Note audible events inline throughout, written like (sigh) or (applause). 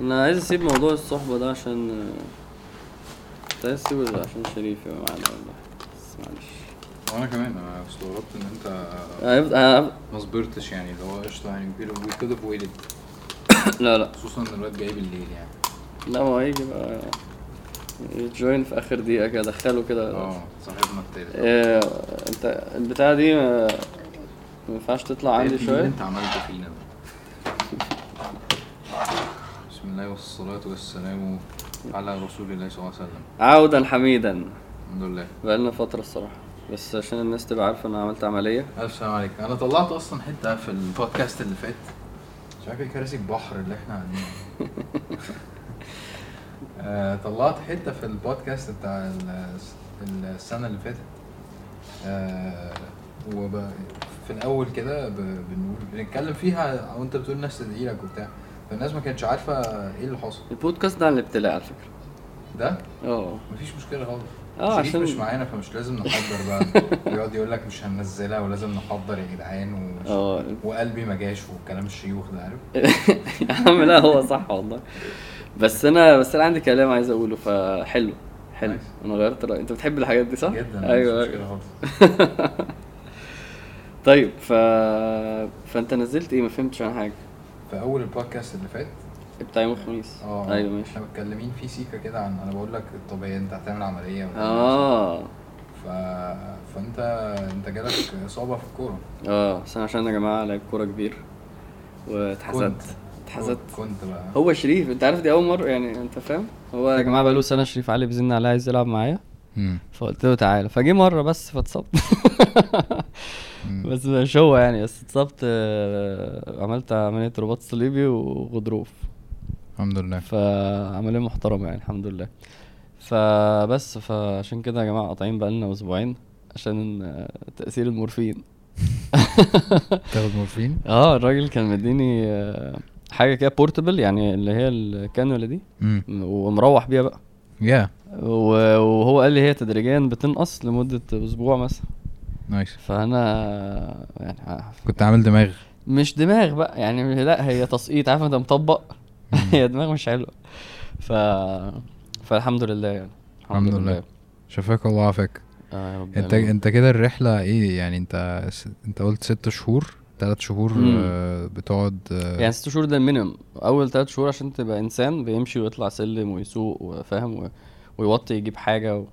أنا عايز أسيب موضوع الصحبة ده عشان كنت عايز أسيبه عشان شريف يبقى معانا والله. بس معلش. وأنا كمان أنا استغربت إن أنت ما صبرتش يعني اللي هو قشطة يعني we could've waited لا لا. خصوصا إن الواد جاي بالليل يعني. لا ما هو هيجي بقى. ي join في آخر دقيقة كده دخله كده. آه صاحبنا التالت. إيه أنت البتاعة دي ما ينفعش تطلع عندي إيه شوية؟ أنت عملته فينا ده؟ الله والصلاة والسلام على رسول الله صلى الله عليه وسلم. عودا حميدا. الحمد لله. بقالنا فترة الصراحة. بس عشان الناس تبقى عارفة ان أنا عملت عملية. ألف سلام عليك. أنا طلعت أصلا حتة في البودكاست اللي فات. مش عارف إيه كراسي البحر اللي إحنا قاعدين. (laughs) آه، طلعت حتة في البودكاست بتاع ال- السنة اللي فاتت. آه، وب... في الأول كده ب... بنقول بنتكلم فيها وأنت بتقول الناس تدعي لك وبتاع. فالناس ما كانتش عارفة إيه اللي حصل. البودكاست ده عن الابتلاء على فكرة. ده؟ آه. مفيش مشكلة خالص. آه عشان مش معانا فمش لازم نحضر بقى. (laughs) يقعد يقول لك مش هننزلها ولازم نحضر يا جدعان ومش آه. وقلبي ما جاش وكلام الشيوخ ده عارف؟ (laughs) يا عم لا هو صح والله. بس أنا بس أنا عندي كلام عايز أقوله فحلو حلو. أنا غيرت رأيي. أنت بتحب الحاجات دي صح؟ جدا أيوه مش مشكلة أيوه خالص. (laughs) طيب ف فأنت نزلت إيه؟ ما فهمتش عن حاجة. في أول البودكاست اللي فات. بتاع يوم الخميس. آه. أيوه ماشي. إحنا متكلمين في سيكا كده عن أنا بقول لك طب هي أنت هتعمل عملية؟ آه. ف... فأنت أنت جالك إصابة في الكورة. آه بس أنا عشان يا جماعة لعيب كورة كبير. واتحسدت. اتحسدت. كنت بقى. هو شريف أنت عارف دي أول مرة؟ يعني أنت فاهم؟ هو يا جماعة بقاله سنة شريف علي بيزن عليه عايز يلعب معايا. فقلت له تعالى. فجه مرة بس فاتصبت. بس مش هو يعني بس اتصبت آه، عملت عملية رباط صليبي وغضروف. الحمد لله. فعمليه محترمة يعني الحمد لله. فبس فعشان كده يا جماعة قاطعين بقالنا أسبوعين عشان آه، تأثير المورفين. (laughs) تاخد مورفين؟ آه الراجل كان مديني آه، حاجة كده بورتبل يعني اللي هي الكانولا دي. ومروح بيها بقى. يا و- وهو قال لي هي تدريجيا بتنقص لمدة أسبوع مثلا. nice. فأنا يعني كنت عامل دماغ. مش دماغ بقى يعني لا هي تسقيط عارف أنت مطبق؟ (laughs) هي دماغ مش حلوة. ف فالحمد لله يعني. الحمد لله. شفاك الله عافاك. آه يا رب أنت آمين. أنت كده الرحلة إيه؟ يعني أنت. أنت قلت ست شهور ثلاث شهور مم. آه، بتقعد آه، يعني ست شهور ده ال minimum أول ثلاث شهور عشان تبقى إنسان بيمشي ويطلع سلم ويسوق وفاهم و... ويوطي يجيب حاجة و...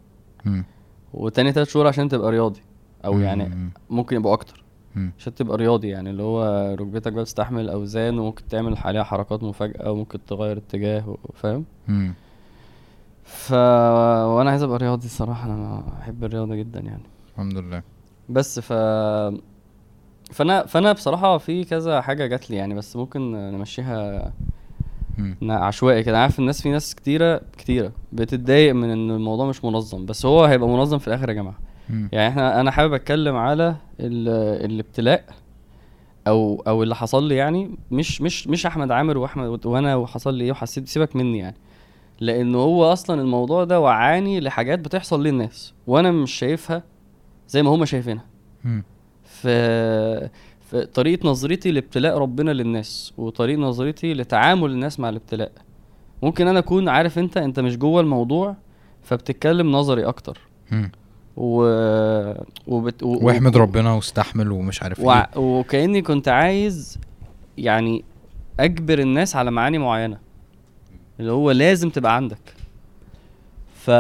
مم. وتاني ثلاث شهور عشان تبقى رياضي أو مم. يعني مم. ممكن يبقوا أكتر مم. عشان تبقى رياضي يعني اللي هو ركبتك بقى تستحمل أوزان وممكن تعمل عليها حركات مفاجأة وممكن تغير اتجاه فاهم. ف وأنا عايز أبقى رياضي الصراحة أنا بحب الرياضة جدا يعني الحمد لله بس ف فانا فأنا بصراحة في كذا حاجة جات لي يعني بس ممكن نمشيها عشوائي كده. عارف الناس في ناس كتيرة كتيرة بتتضايق من إن الموضوع مش منظم بس هو هيبقى منظم في الآخر يا جماعة. يعني إحنا أنا حابب أتكلم على ال- الابتلاء أو أو اللي حصل لي يعني. مش مش مش أحمد عامر وأحمد وأنا وحصل لي إيه وحسيت سيبك مني يعني. لأنه هو أصلا الموضوع ده وعاني لحاجات بتحصل للناس وأنا مش شايفها زي ما هما شايفينها. مم. طريقة نظرتي لابتلاء ربنا للناس وطريقة نظرتي لتعامل الناس مع الابتلاء. ممكن أنا أكون عارف أنت أنت مش جوه الموضوع فبتتكلم نظري أكتر. و... وبت... و... واحمد ربنا واستحمل ومش عارف و... إيه. وكأني كنت عايز يعني أجبر الناس على معاني معينة. اللي هو لازم تبقى عندك. ف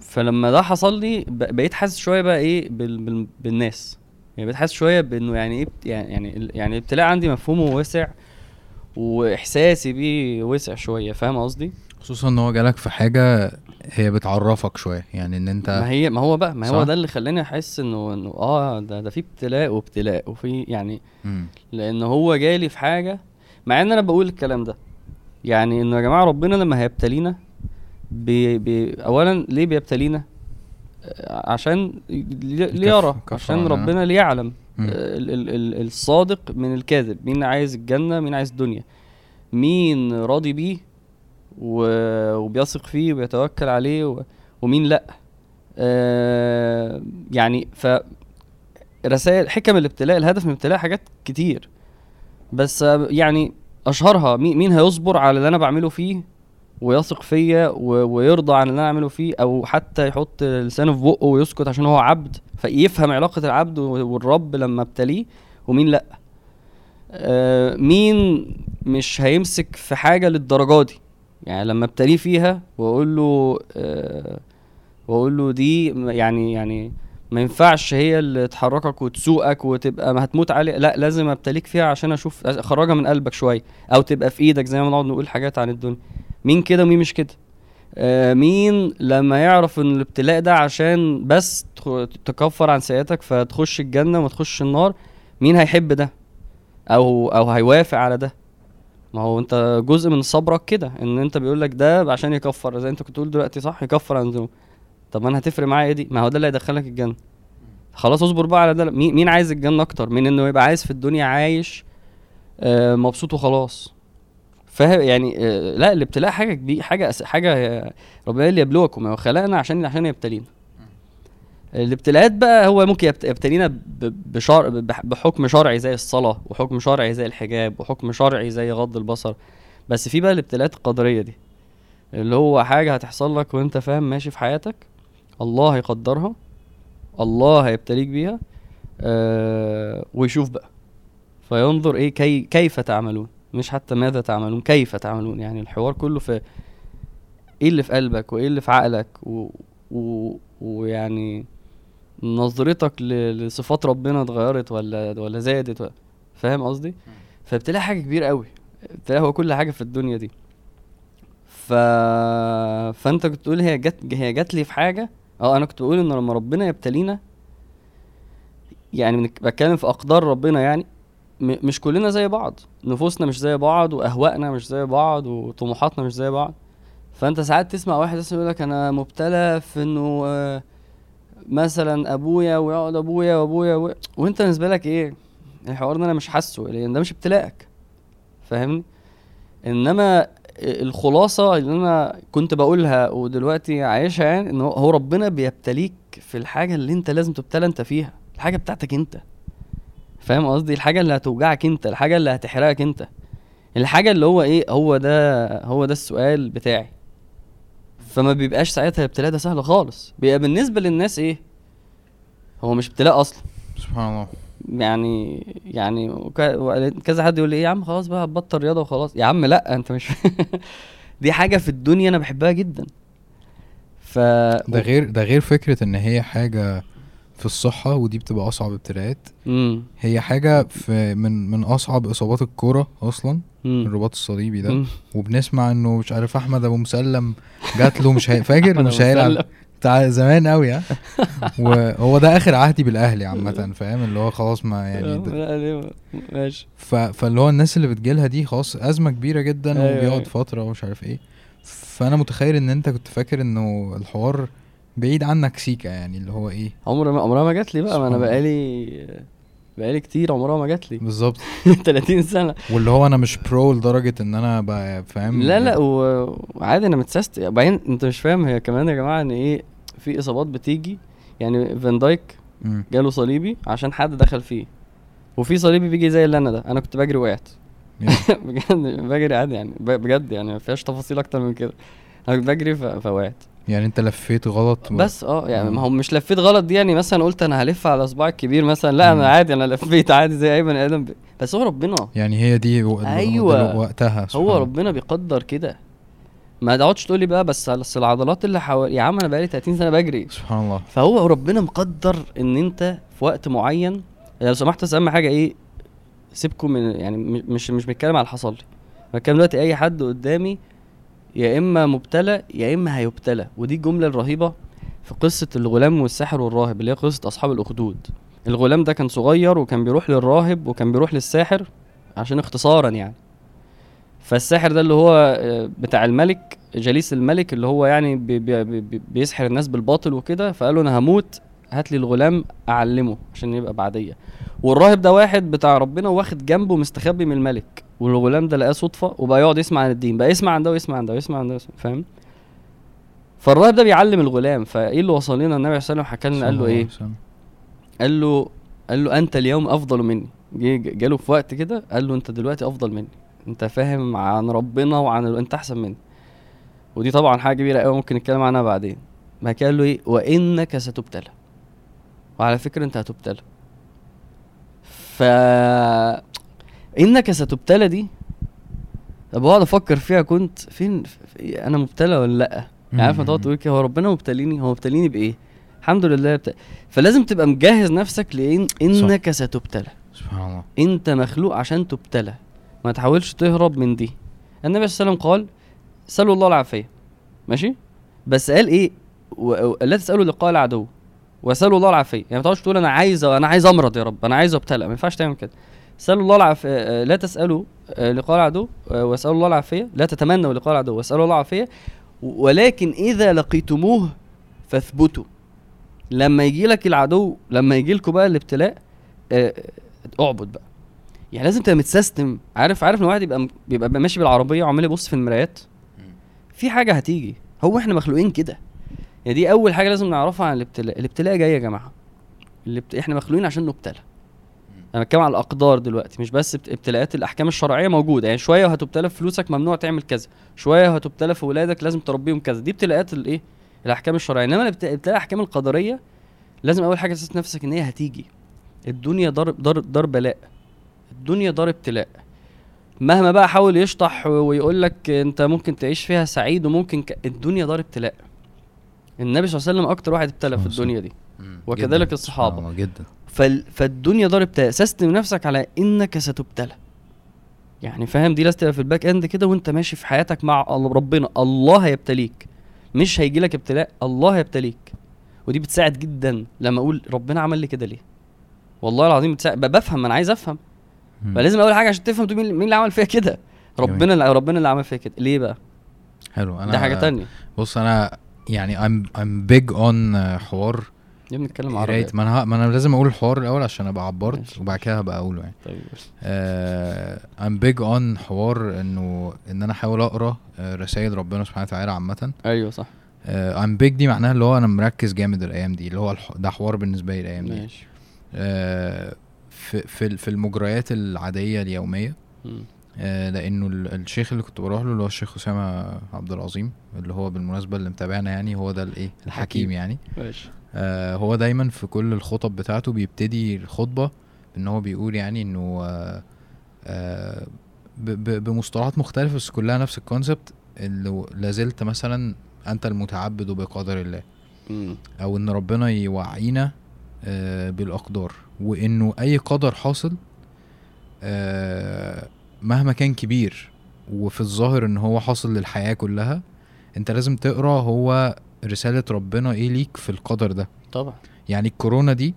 فلما ده حصل لي ب... بقيت حاسس شوية بقى إيه بال... بال... بالناس. يعني بقيت حاسس شوية بإنه يعني إيه يعني يعني يعني الابتلاء عندي مفهومه واسع وإحساسي بيه وسع شوية فاهم قصدي خصوصا إن هو جالك في حاجة هي بتعرفك شوية يعني إن أنت ما هي ما هو بقى ما هو؟ ده اللي خلاني أحس انه إنه آه ده ده في ابتلاء وابتلاء وفي يعني مم. لأن هو جالي في حاجة مع إن أنا بقول الكلام ده يعني إنه يا جماعة ربنا لما هيبتلينا بي بي اولا ليه بيبتلينا عشان لي- ليرى عشان. ربنا ليعلم. آه، ال ال ال الصادق من الكاذب. مين عايز الجنة؟ مين عايز الدنيا؟ مين راضي بيه؟ وبيثق فيه وبيتوكل عليه ومين لأ. آه يعني ف رسائل حكم الابتلاء الهدف من الابتلاء حاجات كتير. بس يعني أشهرها مين هيصبر على اللي أنا بعمله فيه؟ ويثق فيا ويرضى عن اللي أنا أعمله فيه أو حتى يحط لسانه في بقه ويسكت عشان هو عبد فيفهم علاقة العبد والرب لما ابتليه ومين لأ. آه مين مش هيمسك في حاجة للدرجة دي؟ يعني لما ابتليه فيها وأقول له آه وأقول له دي يعني يعني ما ينفعش هي اللي تحركك وتسوقك وتبقى ما هتموت عليه لأ لازم ابتليك فيها عشان أشوف أخرجها من قلبك شوية أو تبقى في إيدك زي ما نقعد نقول حاجات عن الدنيا. مين كده ومين مش كده؟ آه مين لما يعرف إن الابتلاء ده عشان بس تكفر عن سيئاتك فتخش الجنة وما تخش النار مين هيحب ده؟ أو أو هيوافق على ده؟ ما هو أنت جزء من صبرك كده إن أنت بيقول لك ده عشان يكفر زي أنت كنت تقول دلوقتي صح؟ يكفر عن ذنوب. طب أنا هتفرق معايا إيه دي؟ ما هو ده اللي هيدخلك الجنة. خلاص اصبر بقى على ده مين مين عايز الجنة أكتر؟ من إنه يبقى عايز في الدنيا عايش آه مبسوط وخلاص. فاهم يعني آه لا الابتلاء حاجة كبيره حاجة حاجة ربنا اللي يبلوكم هو خلقنا عشان عشان يبتلينا. الابتلاءات بقى هو ممكن يبت- يبتلينا بشرع بح- بحكم شرعي زي الصلاة وحكم شرعي زي الحجاب وحكم شرعي زي غض البصر. بس في بقى الابتلاءات القدرية دي اللي هو حاجة هتحصل لك وأنت فاهم ماشي في حياتك الله هيقدرها الله هيبتليك بيها آه ويشوف بقى. فينظر إيه كي كيف تعملون. مش حتى ماذا تعملون كيف تعملون؟ يعني الحوار كله في إيه اللي في قلبك وإيه اللي في عقلك؟ و... و... ويعني نظرتك ل... لصفات ربنا اتغيرت ولا ولا زادت ولا فاهم قصدي؟ فبتلاقي حاجة كبيرة قوي بتلاقي هو كل حاجة في الدنيا دي. ف فأنت كنت تقول هي جت هي جت لي في حاجة؟ آه أنا كنت بقول إن لما ربنا يبتلينا يعني بتكلم في أقدار ربنا يعني مش كلنا زي بعض. نفوسنا مش زي بعض وأهوائنا مش زي بعض وطموحاتنا مش زي بعض. فأنت ساعات تسمع واحد مثلا يقول لك أنا مبتلى في إنه آه، مثلا أبويا ويقعد أبويا وأبويا و... وأنت بالنسبة لك إيه؟ الحوار ده أنا مش حاسه لأن ده مش ابتلاءك. فاهمني؟ إنما الخلاصة اللي أنا كنت بقولها ودلوقتي عايشها يعني إن هو ربنا بيبتليك في الحاجة اللي أنت لازم تبتلى أنت فيها الحاجة بتاعتك أنت. فاهم قصدي؟ الحاجة اللي هتوجعك انت الحاجة اللي هتحرقك انت. الحاجة اللي هو إيه هو ده هو ده السؤال بتاعي. فما بيبقاش ساعتها الابتلاء ده سهل خالص. بيبقى بالنسبة للناس إيه هو مش ابتلاء أصلا. سبحان الله. يعني يعني كذا حد يقول لي إيه يا عم خلاص بقى بطل رياضة وخلاص. يا عم لأ انت مش (laughs) دي حاجة في الدنيا أنا بحبها جدا. ف ده غير ده غير فكرة إن هي حاجة في الصحة ودي بتبقى أصعب ابتلاءات هي حاجة في من من أصعب إصابات الكورة أصلا امم الرباط الصليبي ده. مم. وبنسمع إنه مش عارف أحمد أبو مسلم جات له مش. (laughs) فاكر؟ مش هيلعب. بتاع زمان قوي ها؟ (laughs) وهو ده آخر عهدي بالأهلي عامة فاهم؟ اللي هو خلاص ما يعني ماشي. ف... فاللي هو الناس اللي بتجيلها دي خلاص أزمة كبيرة جدا أيوة، أيوة. وبيقعد فترة ومش عارف إيه. فأنا متخيل إن أنت كنت فاكر إنه الحوار بعيد عنك سيكا يعني اللي هو إيه؟ عمر ما عمرها ما جات لي بقى ما أنا. بقالي بقالي كتير عمرها ما جات لي. بالظبط. (laughs) 30 سنة. واللي هو أنا مش برو لدرجة إن أنا بقى فاهم؟ لا لا و- وعادي أنا متسست. وبعدين أنت مش فاهم هي كمان يا جماعة إن إيه في إصابات بتيجي. يعني فان دايك. جاله صليبي عشان حد دخل فيه. وفي صليبي بيجي زي اللي أنا ده. أنا كنت بجري وقعت. (laughs) بجد بجري عادي يعني. بجد يعني ما فيهاش تفاصيل أكتر من كده. أنا كنت بجري فوقعت. يعني انت لفيت غلط و- بس آه يعني. ما هو مش لفيت غلط دي يعني مثلا قلت أنا هلف على صباعي الكبير مثلا لا. أنا عادي أنا لفيت عادي زي أي بني آدم ب... بس هو ربنا يعني هي دي و... أيوة. ده وقتها سبحان هو. ربنا بيقدر كده ما تقعدش تقول لي بقى بس بس العضلات اللي حوالي يا عم أنا بقالي 30 سنة بجري سبحان الله فهو ربنا مقدر إن أنت في وقت معين لو سمحت بس أهم حاجة إيه سيبكم من يعني مش مش بتكلم على اللي حصل لي بتكلم دلوقتي أي حد قدامي يا إما مبتلى يا إما هيبتلى. ودي الجملة الرهيبة في قصة الغلام والساحر والراهب اللي هي قصة أصحاب الأخدود. الغلام ده كان صغير وكان بيروح للراهب وكان بيروح للساحر عشان اختصارا يعني. فالساحر ده اللي هو آه، بتاع الملك جليس الملك اللي هو يعني بي بي بي بيسحر الناس بالباطل وكده فقال له أنا هموت هات لي الغلام أعلمه عشان يبقى بعدية. والراهب ده واحد بتاع ربنا واخد جنبه مستخبي من الملك. والغلام ده لقاه صدفة وبقى يقعد يسمع عن الدين بقى يسمع عن ده ويسمع عن ده ويسمع عن ده فاهم؟ فالراهب ده بيعلم الغلام فإيه اللي وصل لنا النبي عليه الصلاه والسلام حكى لنا قال له صلى الله إيه؟ عليه وسلم. قال له قال له أنت اليوم أفضل مني. جه جاله في وقت كده قال له أنت دلوقتي أفضل مني. أنت فاهم عن ربنا وعن ال... أنت أحسن مني. ودي طبعا حاجة كبيرة قوي ممكن نتكلم عنها بعدين. ما كان قال له إيه؟ وإنك ستبتلى. وعلى فكرة أنت هتبتلى. ف إنك ستبتلى دي؟ طب بقعد أفكر فيها كنت فين؟ في- أنا مبتلى ولا لأ؟ يعني عارف تقعد تقول كده هو ربنا مبتليني هو مبتليني بإيه؟ الحمد لله بت... فلازم تبقى مجهز نفسك لإن إنك ستبتلى. سبحان الله. أنت مخلوق عشان تبتلى. ما تحاولش تهرب من دي. النبي صلى الله عليه وسلم قال سلوا الله العافية. ماشي؟ بس قال إيه؟ و... و... لا تسألوا لقاء العدو. وسألوا الله العافية. يعني ما تقعدش تقول أنا عايز أنا عايز أمرض يا رب أنا عايز أبتلى. ما ينفعش تعمل كده. سألوا الله العافيه آه، لا تسألوا آه، لقاء العدو آه، واسألوا الله العافية لا تتمنوا لقاء العدو واسألوا الله العافية. ولكن إذا لقيتموه فاثبتوا. لما يجي لك العدو لما يجي لكم بقى الابتلاء اعبد بقى. يعني لازم تبقى متسيستم. عارف عارف إن الواحد يبقى بيبقى ماشي بالعربية وعمال يبص في المرايات؟ في حاجة هتيجي. هو إحنا مخلوقين كده. يعني دي أول حاجة لازم نعرفها عن الابتلاء. الابتلاء جاي يا جماعة. الابت... إحنا مخلوقين عشان نبتلى. أنا بتكلم على الأقدار دلوقتي مش بس ابت- ابتلاءات الأحكام الشرعية موجودة. يعني شوية وهتبتلى في فلوسك ممنوع تعمل كذا شوية وهتبتلى في ولادك لازم تربيهم كذا. دي ابتلاءات الايه الأحكام الشرعية. إنما ابتلاء الأحكام القدرية لازم أول حاجة تسيس نفسك إن هي هتيجي. الدنيا دار دار دار بلاء. الدنيا دار ابتلاء. مهما بقى حاول يشطح ويقول لك أنت ممكن تعيش فيها سعيد وممكن ك... الدنيا دار ابتلاء. النبي صلى الله عليه وسلم أكتر واحد ابتلى في الدنيا دي. وكذلك. سبحان الله جدا. فال... فالدنيا دار ابتلاء system نفسك على إنك ستبتلى. يعني فاهم؟ دي لازم تبقى في ال back end كده وأنت ماشي في حياتك مع ربنا. الله هيبتليك. مش هيجي لك ابتلاء الله هيبتليك. ودي بتساعد جدا لما أقول ربنا عمل لي كده ليه؟ والله العظيم بتساعد بفهم أنا عايز أفهم. فلازم أول حاجة عشان تفهم تقول مين اللي عمل فيها كده. ربنا اللي ربنا اللي عمل فيها كده. ليه بقى؟ حلو. أنا ده حاجة تانية. بص أنا يعني I'm big on آه، حوار دي بنتكلم عربي ما أنا ما أنا لازم أقول الحوار الأول عشان أبقى عبرت. وبعد كده هبقى أقوله يعني. طيب آه I'm big on حوار إنه إن أنا أحاول أقرأ آه رسائل ربنا سبحانه وتعالى عامة. أيوه صح. آه I'm big دي معناها اللي هو أنا مركز جامد الأيام دي اللي هو. ده حوار بالنسبة لي الأيام دي. ماشي. آه في في في المجريات العادية اليومية. آه لأنه ال- الشيخ اللي كنت بروح له اللي هو الشيخ أسامة عبد العظيم اللي هو بالمناسبة اللي متابعنا يعني هو ده الإيه؟ الحكيم الحكيم. يعني. ماشي. آه هو دايما في كل الخطب بتاعته بيبتدي الخطبة ان هو بيقول يعني إنه آه آه بمصطلحات مختلفة بس كلها نفس الكونسبت اللي لازلت مثلا أنت المتعبد بقدر الله. أو إن ربنا يوعينا بالأقدار وإنه أي قدر حاصل مهما كان كبير وفي الظاهر إن هو حاصل للحياة كلها أنت لازم تقرأ هو رسالة ربنا إيه ليك في القدر ده طبعا يعني الكورونا دي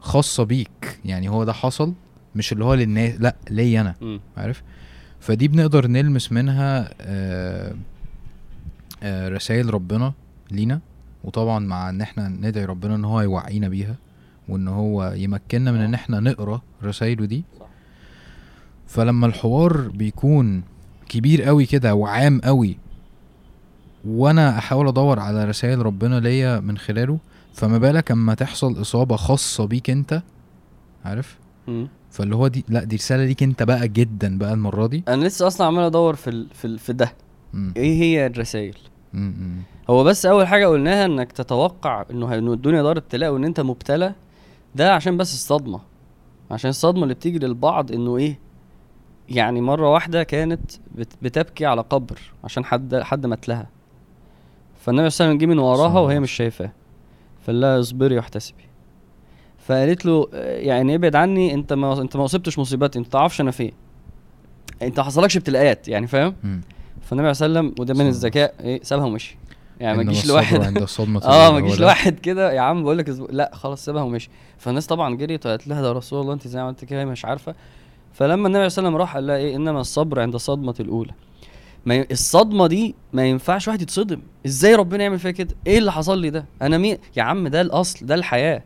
خاصة بيك يعني هو ده حصل مش اللي هو للناس لا ليا أنا مم. عارف فدي بنقدر نلمس منها آه آه رسائل ربنا لينا وطبعا مع إن إحنا ندعي ربنا إن هو يوعينا بيها وإن هو يمكننا من إن إحنا نقرأ رسائله دي. فلما الحوار بيكون كبير قوي كده وعام قوي وأنا احاول ادور على رسائل ربنا ليا من خلاله فما بالك اما تحصل اصابة خاصة بيك انت عارف. فاللي هو دي لا دي رسالة ليك انت بقى جدا بقى المرة دي أنا لسه أصلا عمال ادور في ال... في ال... في ده مم. إيه هي الرسائل مم. مم. هو بس اول حاجة قلناها انك تتوقع انه انه الدنيا دار ابتلاء وان انت مبتلى ده عشان بس الصدمة عشان الصدمة اللي بتيجي للبعض انه إيه يعني مرة واحدة كانت بت... بتبكي على قبر عشان حد حد مات لها فالنبي صلى الله عليه وسلم جه من وراها صلى وهي الله مش شايفاه. فقال لها اصبري واحتسبي. فقالت له يعني ابعد عني انت ما انت ما اصبتش مصيبتي انت تعرفش أنا فين. انت ما حصلكش ابتلاءات يعني فاهم. فالنبي عليه الصلاه والسلام وده من صلى الله الذكاء إيه سابها ومشي. يعني ما تجيش لواحد. (laughs) آه ما تجيش. لواحد كده يا عم بقول لك. لا خلاص سابها ومشي. فالناس طبعا جريت وقالت لها ده رسول الله انت إزاي عملت كده مش عارفة. فلما النبي عليه الصلاه والسلام راح قال لها إيه إنما الصبر عند الصدمه الأولى. ما ي... الصدمة دي ما ينفعش واحد يتصدم. إزاي ربنا يعمل فيا كده؟ إيه اللي حصل لي ده؟ أنا مين؟ يا عم ده الأصل ده الحياة.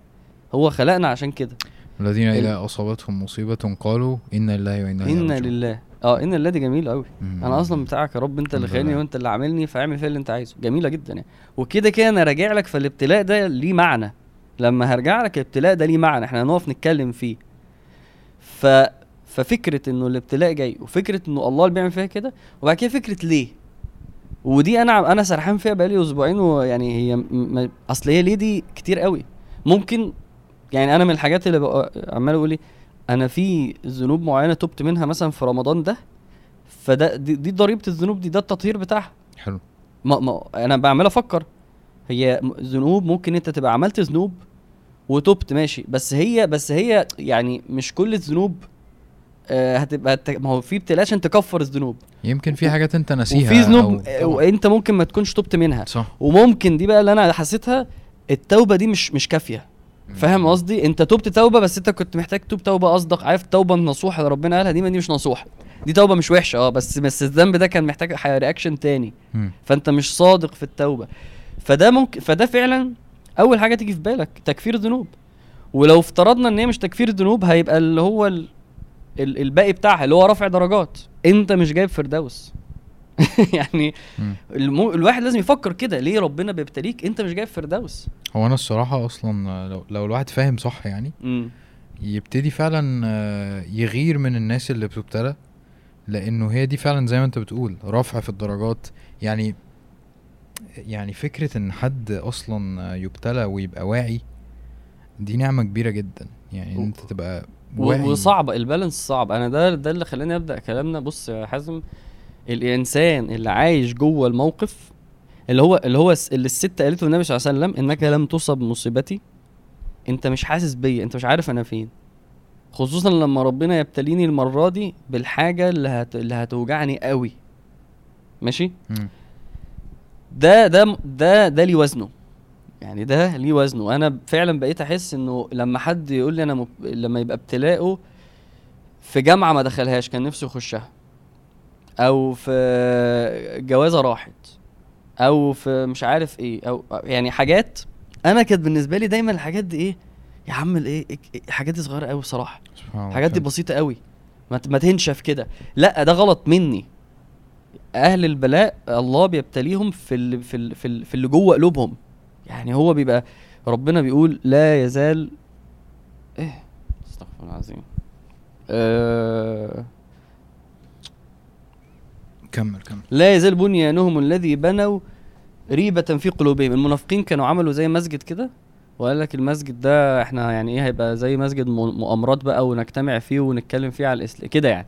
هو خلقنا عشان كده. الذين ال- إذا أصابتهم مصيبة قالوا إنا لله وإنا إليه أنا. لله. آه إن لله دي جميل قوي. أنا أصلا بتاعك يا رب أنت اللي خاني. وأنت اللي عاملني فاعمل فيا اللي أنت عايزه. جميلة جدا يعني. وكده كده أنا راجع لك فالابتلاء ده ليه معنى. لما هرجع لك الابتلاء ده ليه معنى. إحنا هنقف نتكلم فيه. ف ففكرة إنه الابتلاء جاي وفكرة إنه الله اللي بيعمل فيها كده وبعد كده فكرة ليه؟ ودي أنا أنا سرحان فيها بقالي أسبوعين ويعني هي م- أصل هي ليه دي كتير قوي. ممكن يعني أنا من الحاجات اللي عمال أقول إيه أنا في ذنوب معينة تبت منها مثلا في رمضان ده فده دي, دي ضريبة الذنوب دي ده التطهير بتاعها. حلو. ما ما أنا بعمل أفكر. هي ذنوب ممكن أنت تبقى عملت ذنوب وتبت ماشي. بس هي بس هي يعني مش كل الذنوب هتبقى ت- ما هو في ابتلاء عشان تكفر الذنوب. يمكن في حاجات انت ناسيها وفي ذنوب أو- آه، وانت ممكن ما تكونش تبت منها. صح. وممكن دي بقى اللي أنا حسيتها التوبة دي مش مش كافية. فاهم قصدي؟ انت تبت توبة بس انت كنت محتاج تتوب توبة اصدق عارف التوبه النصوحه اللي ربنا قالها دي ما دي مش نصوحة. دي توبة مش وحشة آه بس بس الذنب ده كان محتاج رياكشن تاني. فانت مش صادق في التوبة. فده ممكن فده فعلا أول حاجة تيجي في بالك تكفير الذنوب. ولو افترضنا إن هي مش تكفير الذنوب هيبقى اللي هو ال... ال... الباقي بتاعها اللي هو رفع درجات. انت مش جايب فردوس. (laughs) يعني. المو... الواحد لازم يفكر كده. ليه ربنا بيبتليك؟ انت مش جايب فردوس. هو أنا الصراحة أصلا لو, لو الواحد فاهم صح يعني امم يبتدي فعلا يغير من الناس اللي بتبتلى لأنه هي دي فعلا زي ما انت بتقول رفع في الدرجات. يعني يعني فكرة إن حد أصلا يبتلى ويبقى واعي دي نعمة كبيرة جدا. يعني إن أنت تبقى واعي و- وصعبه البالانس صعب. أنا ده ده اللي خلاني أبدأ كلامنا. بص يا حازم الإنسان اللي عايش جوه الموقف اللي هو اللي هو اللي الست قالته للنبي صلى الله عليه وسلم إنك لم تصب مصيبتي أنت مش حاسس بيا أنت مش عارف أنا فين. خصوصا لما ربنا يبتليني المرة دي بالحاجة اللي هت... اللي هتوجعني قوي. ماشي. ده ده ده ده ليه وزنه. يعني ده ليه وزنه. أنا فعلا بقيت أحس إنه لما حد يقول لي أنا مب... لما يبقى ابتلاءه في جامعة ما دخلهاش كان نفسه يخشها. أو في جوازة راحت. أو في مش عارف إيه. أو يعني حاجات أنا كانت بالنسبة لي دايما الحاجات دي إيه يا عم الايه إيه- الحاجات دي صغيرة قوي بصراحة. الحاجات دي. بسيطة قوي ما تنشف كده. لأ ده غلط مني. أهل البلاء الله بيبتليهم في ال في ال في, ال في اللي جوه قلوبهم. يعني هو بيبقى ربنا بيقول لا يزال إيه؟ استغفر الله العظيم. آه كمل كمل. لا يزال بنيانهم الذي بنوا ريبة في قلوبهم. المنافقين كانوا عملوا زي مسجد كده؟ وقال لك المسجد ده إحنا يعني إيه هيبقى زي مسجد مؤامرات بقى ونجتمع فيه ونتكلم فيه على الإسلام كده يعني.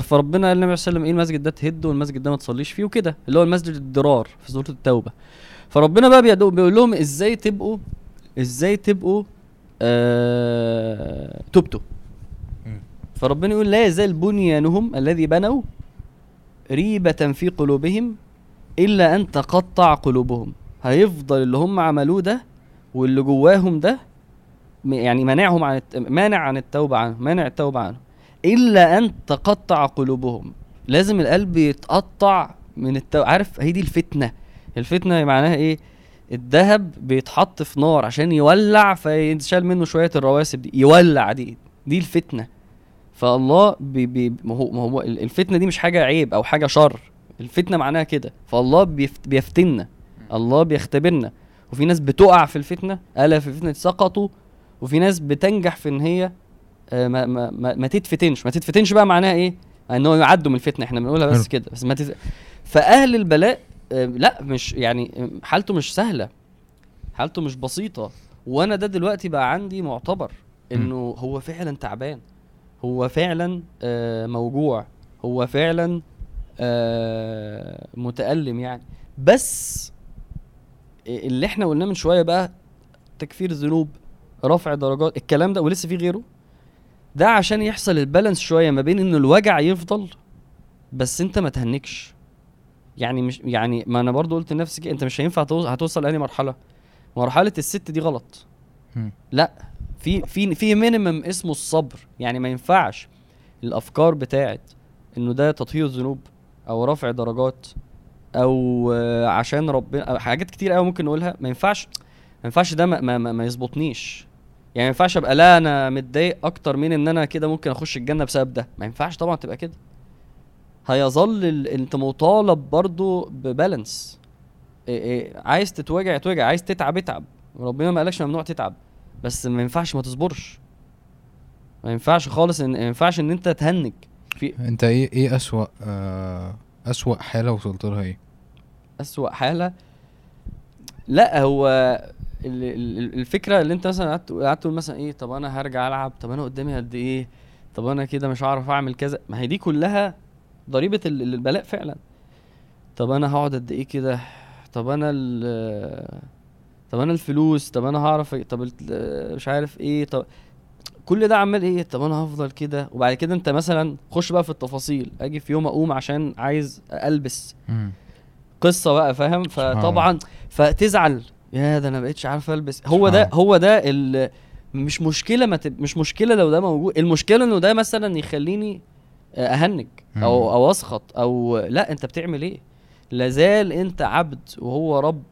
فربنا قال النبي صلى الله عليه وسلم إيه المسجد ده تهده والمسجد ده ما تصليش فيه وكده. اللي هو المسجد الضرار في سورة التوبة. فربنا بقى بيقول لهم إزاي تبقوا إزاي تبقوا آه تبتوا. فربنا يقول لا يزال بنيانهم الذي بنوا ريبة في قلوبهم إلا أن تقطع قلوبهم هيفضل اللي هم عملوه ده واللي جواهم ده يعني مانعهم عن. مانع عن التوبة عنه مانع التوبة عنه إلا أن تقطع قلوبهم لازم القلب يتقطع من التوبة عارف هي دي الفتنة الفتنة معناها إيه؟ الذهب بيتحط في نار عشان يولع فيتشال منه شوية الرواسب دي يولع دي دي الفتنة. فالله بي بي ما هو ما هو الفتنة دي مش حاجة عيب أو حاجة شر. الفتنة معناها كده. فالله بيفت بيفتنا الله بيختبرنا. وفي ناس بتقع في الفتنة ألا في الفتنة سقطوا. وفي ناس بتنجح في إن هي آه، ما ما ما, ما تتفتنش. ما تتفتنش بقى معناها إيه؟ إن هو يعدوا من الفتنة. إحنا بنقولها بس. كده. بس ما تت... فأهل البلاء لا مش يعني آه، حالته مش سهلة. حالته مش بسيطة. وأنا ده دلوقتي بقى عندي معتبر إنه هو فعلا تعبان. هو فعلا آه، موجوع. هو فعلا آه، متألم يعني. بس اللي إحنا قلناه من شوية بقى تكفير الذنوب رفع درجات الكلام ده ولسه في غيره. ده عشان يحصل البالانس شوية ما بين انه الوجع يفضل بس أنت ما تهنكش. يعني مش يعني ما أنا برضو قلت لنفسي كده، أنت مش هينفع توصل هتوصل لأنهي مرحلة؟ مرحلة الست دي غلط. لا في في في مينيمم اسمه الصبر. يعني ما ينفعش الأفكار بتاعت إنه ده تطهير ذنوب أو رفع درجات أو عشان ربنا حاجات كتير قوي ممكن نقولها ما ينفعش ما ينفعش ده ما, ما, ما يظبطنيش. يعني ما ينفعش أبقى لا أنا متضايق أكتر من إن أنا كده ممكن أخش الجنة بسبب ده. ما ينفعش طبعا تبقى كده. هيظل ال... انت مطالب برضو ببالانس. إيه إيه عايز تتوجع اتوجع. عايز تتعب اتعب. ربنا ما قالكش ممنوع تتعب. بس ما ينفعش ما تصبرش. ما ينفعش خالص ان ما ينفعش إن انت تهنج. في انت إيه إيه أسوأ آه أسوأ حالة وصلت لها إيه؟ أسوأ حالة؟ لا هو ال- ال- الفكرة اللي انت مثلا قعدت قعدت تقول مثلا إيه طب أنا هرجع ألعب طب أنا قدامي قد إيه طب أنا كده مش هعرف أعمل كذا. ما هي دي كلها ضريبة ال- ال- البلاء فعلا. طب أنا هقعد قد إيه كده؟ طب أنا ال طب أنا الفلوس؟ طب أنا هعرف إيه؟ طب مش عارف إيه؟ طب كل ده عمال إيه؟ طب أنا هفضل كده؟ وبعد كده أنت مثلا خش بقى في التفاصيل. أجي في يوم أقوم عشان عايز ألبس. مم. قصة بقى فاهم؟ فطبعا فتزعل. يا ده أنا بقيتش عارف ألبس. هو ده. هو ده مش مشكلة ما تب... مش مشكلة لو ده موجود. المشكلة إنه ده مثلا يخليني أهنج. أو أو أسخط أو لا أنت بتعمل إيه لازال أنت عبد وهو رب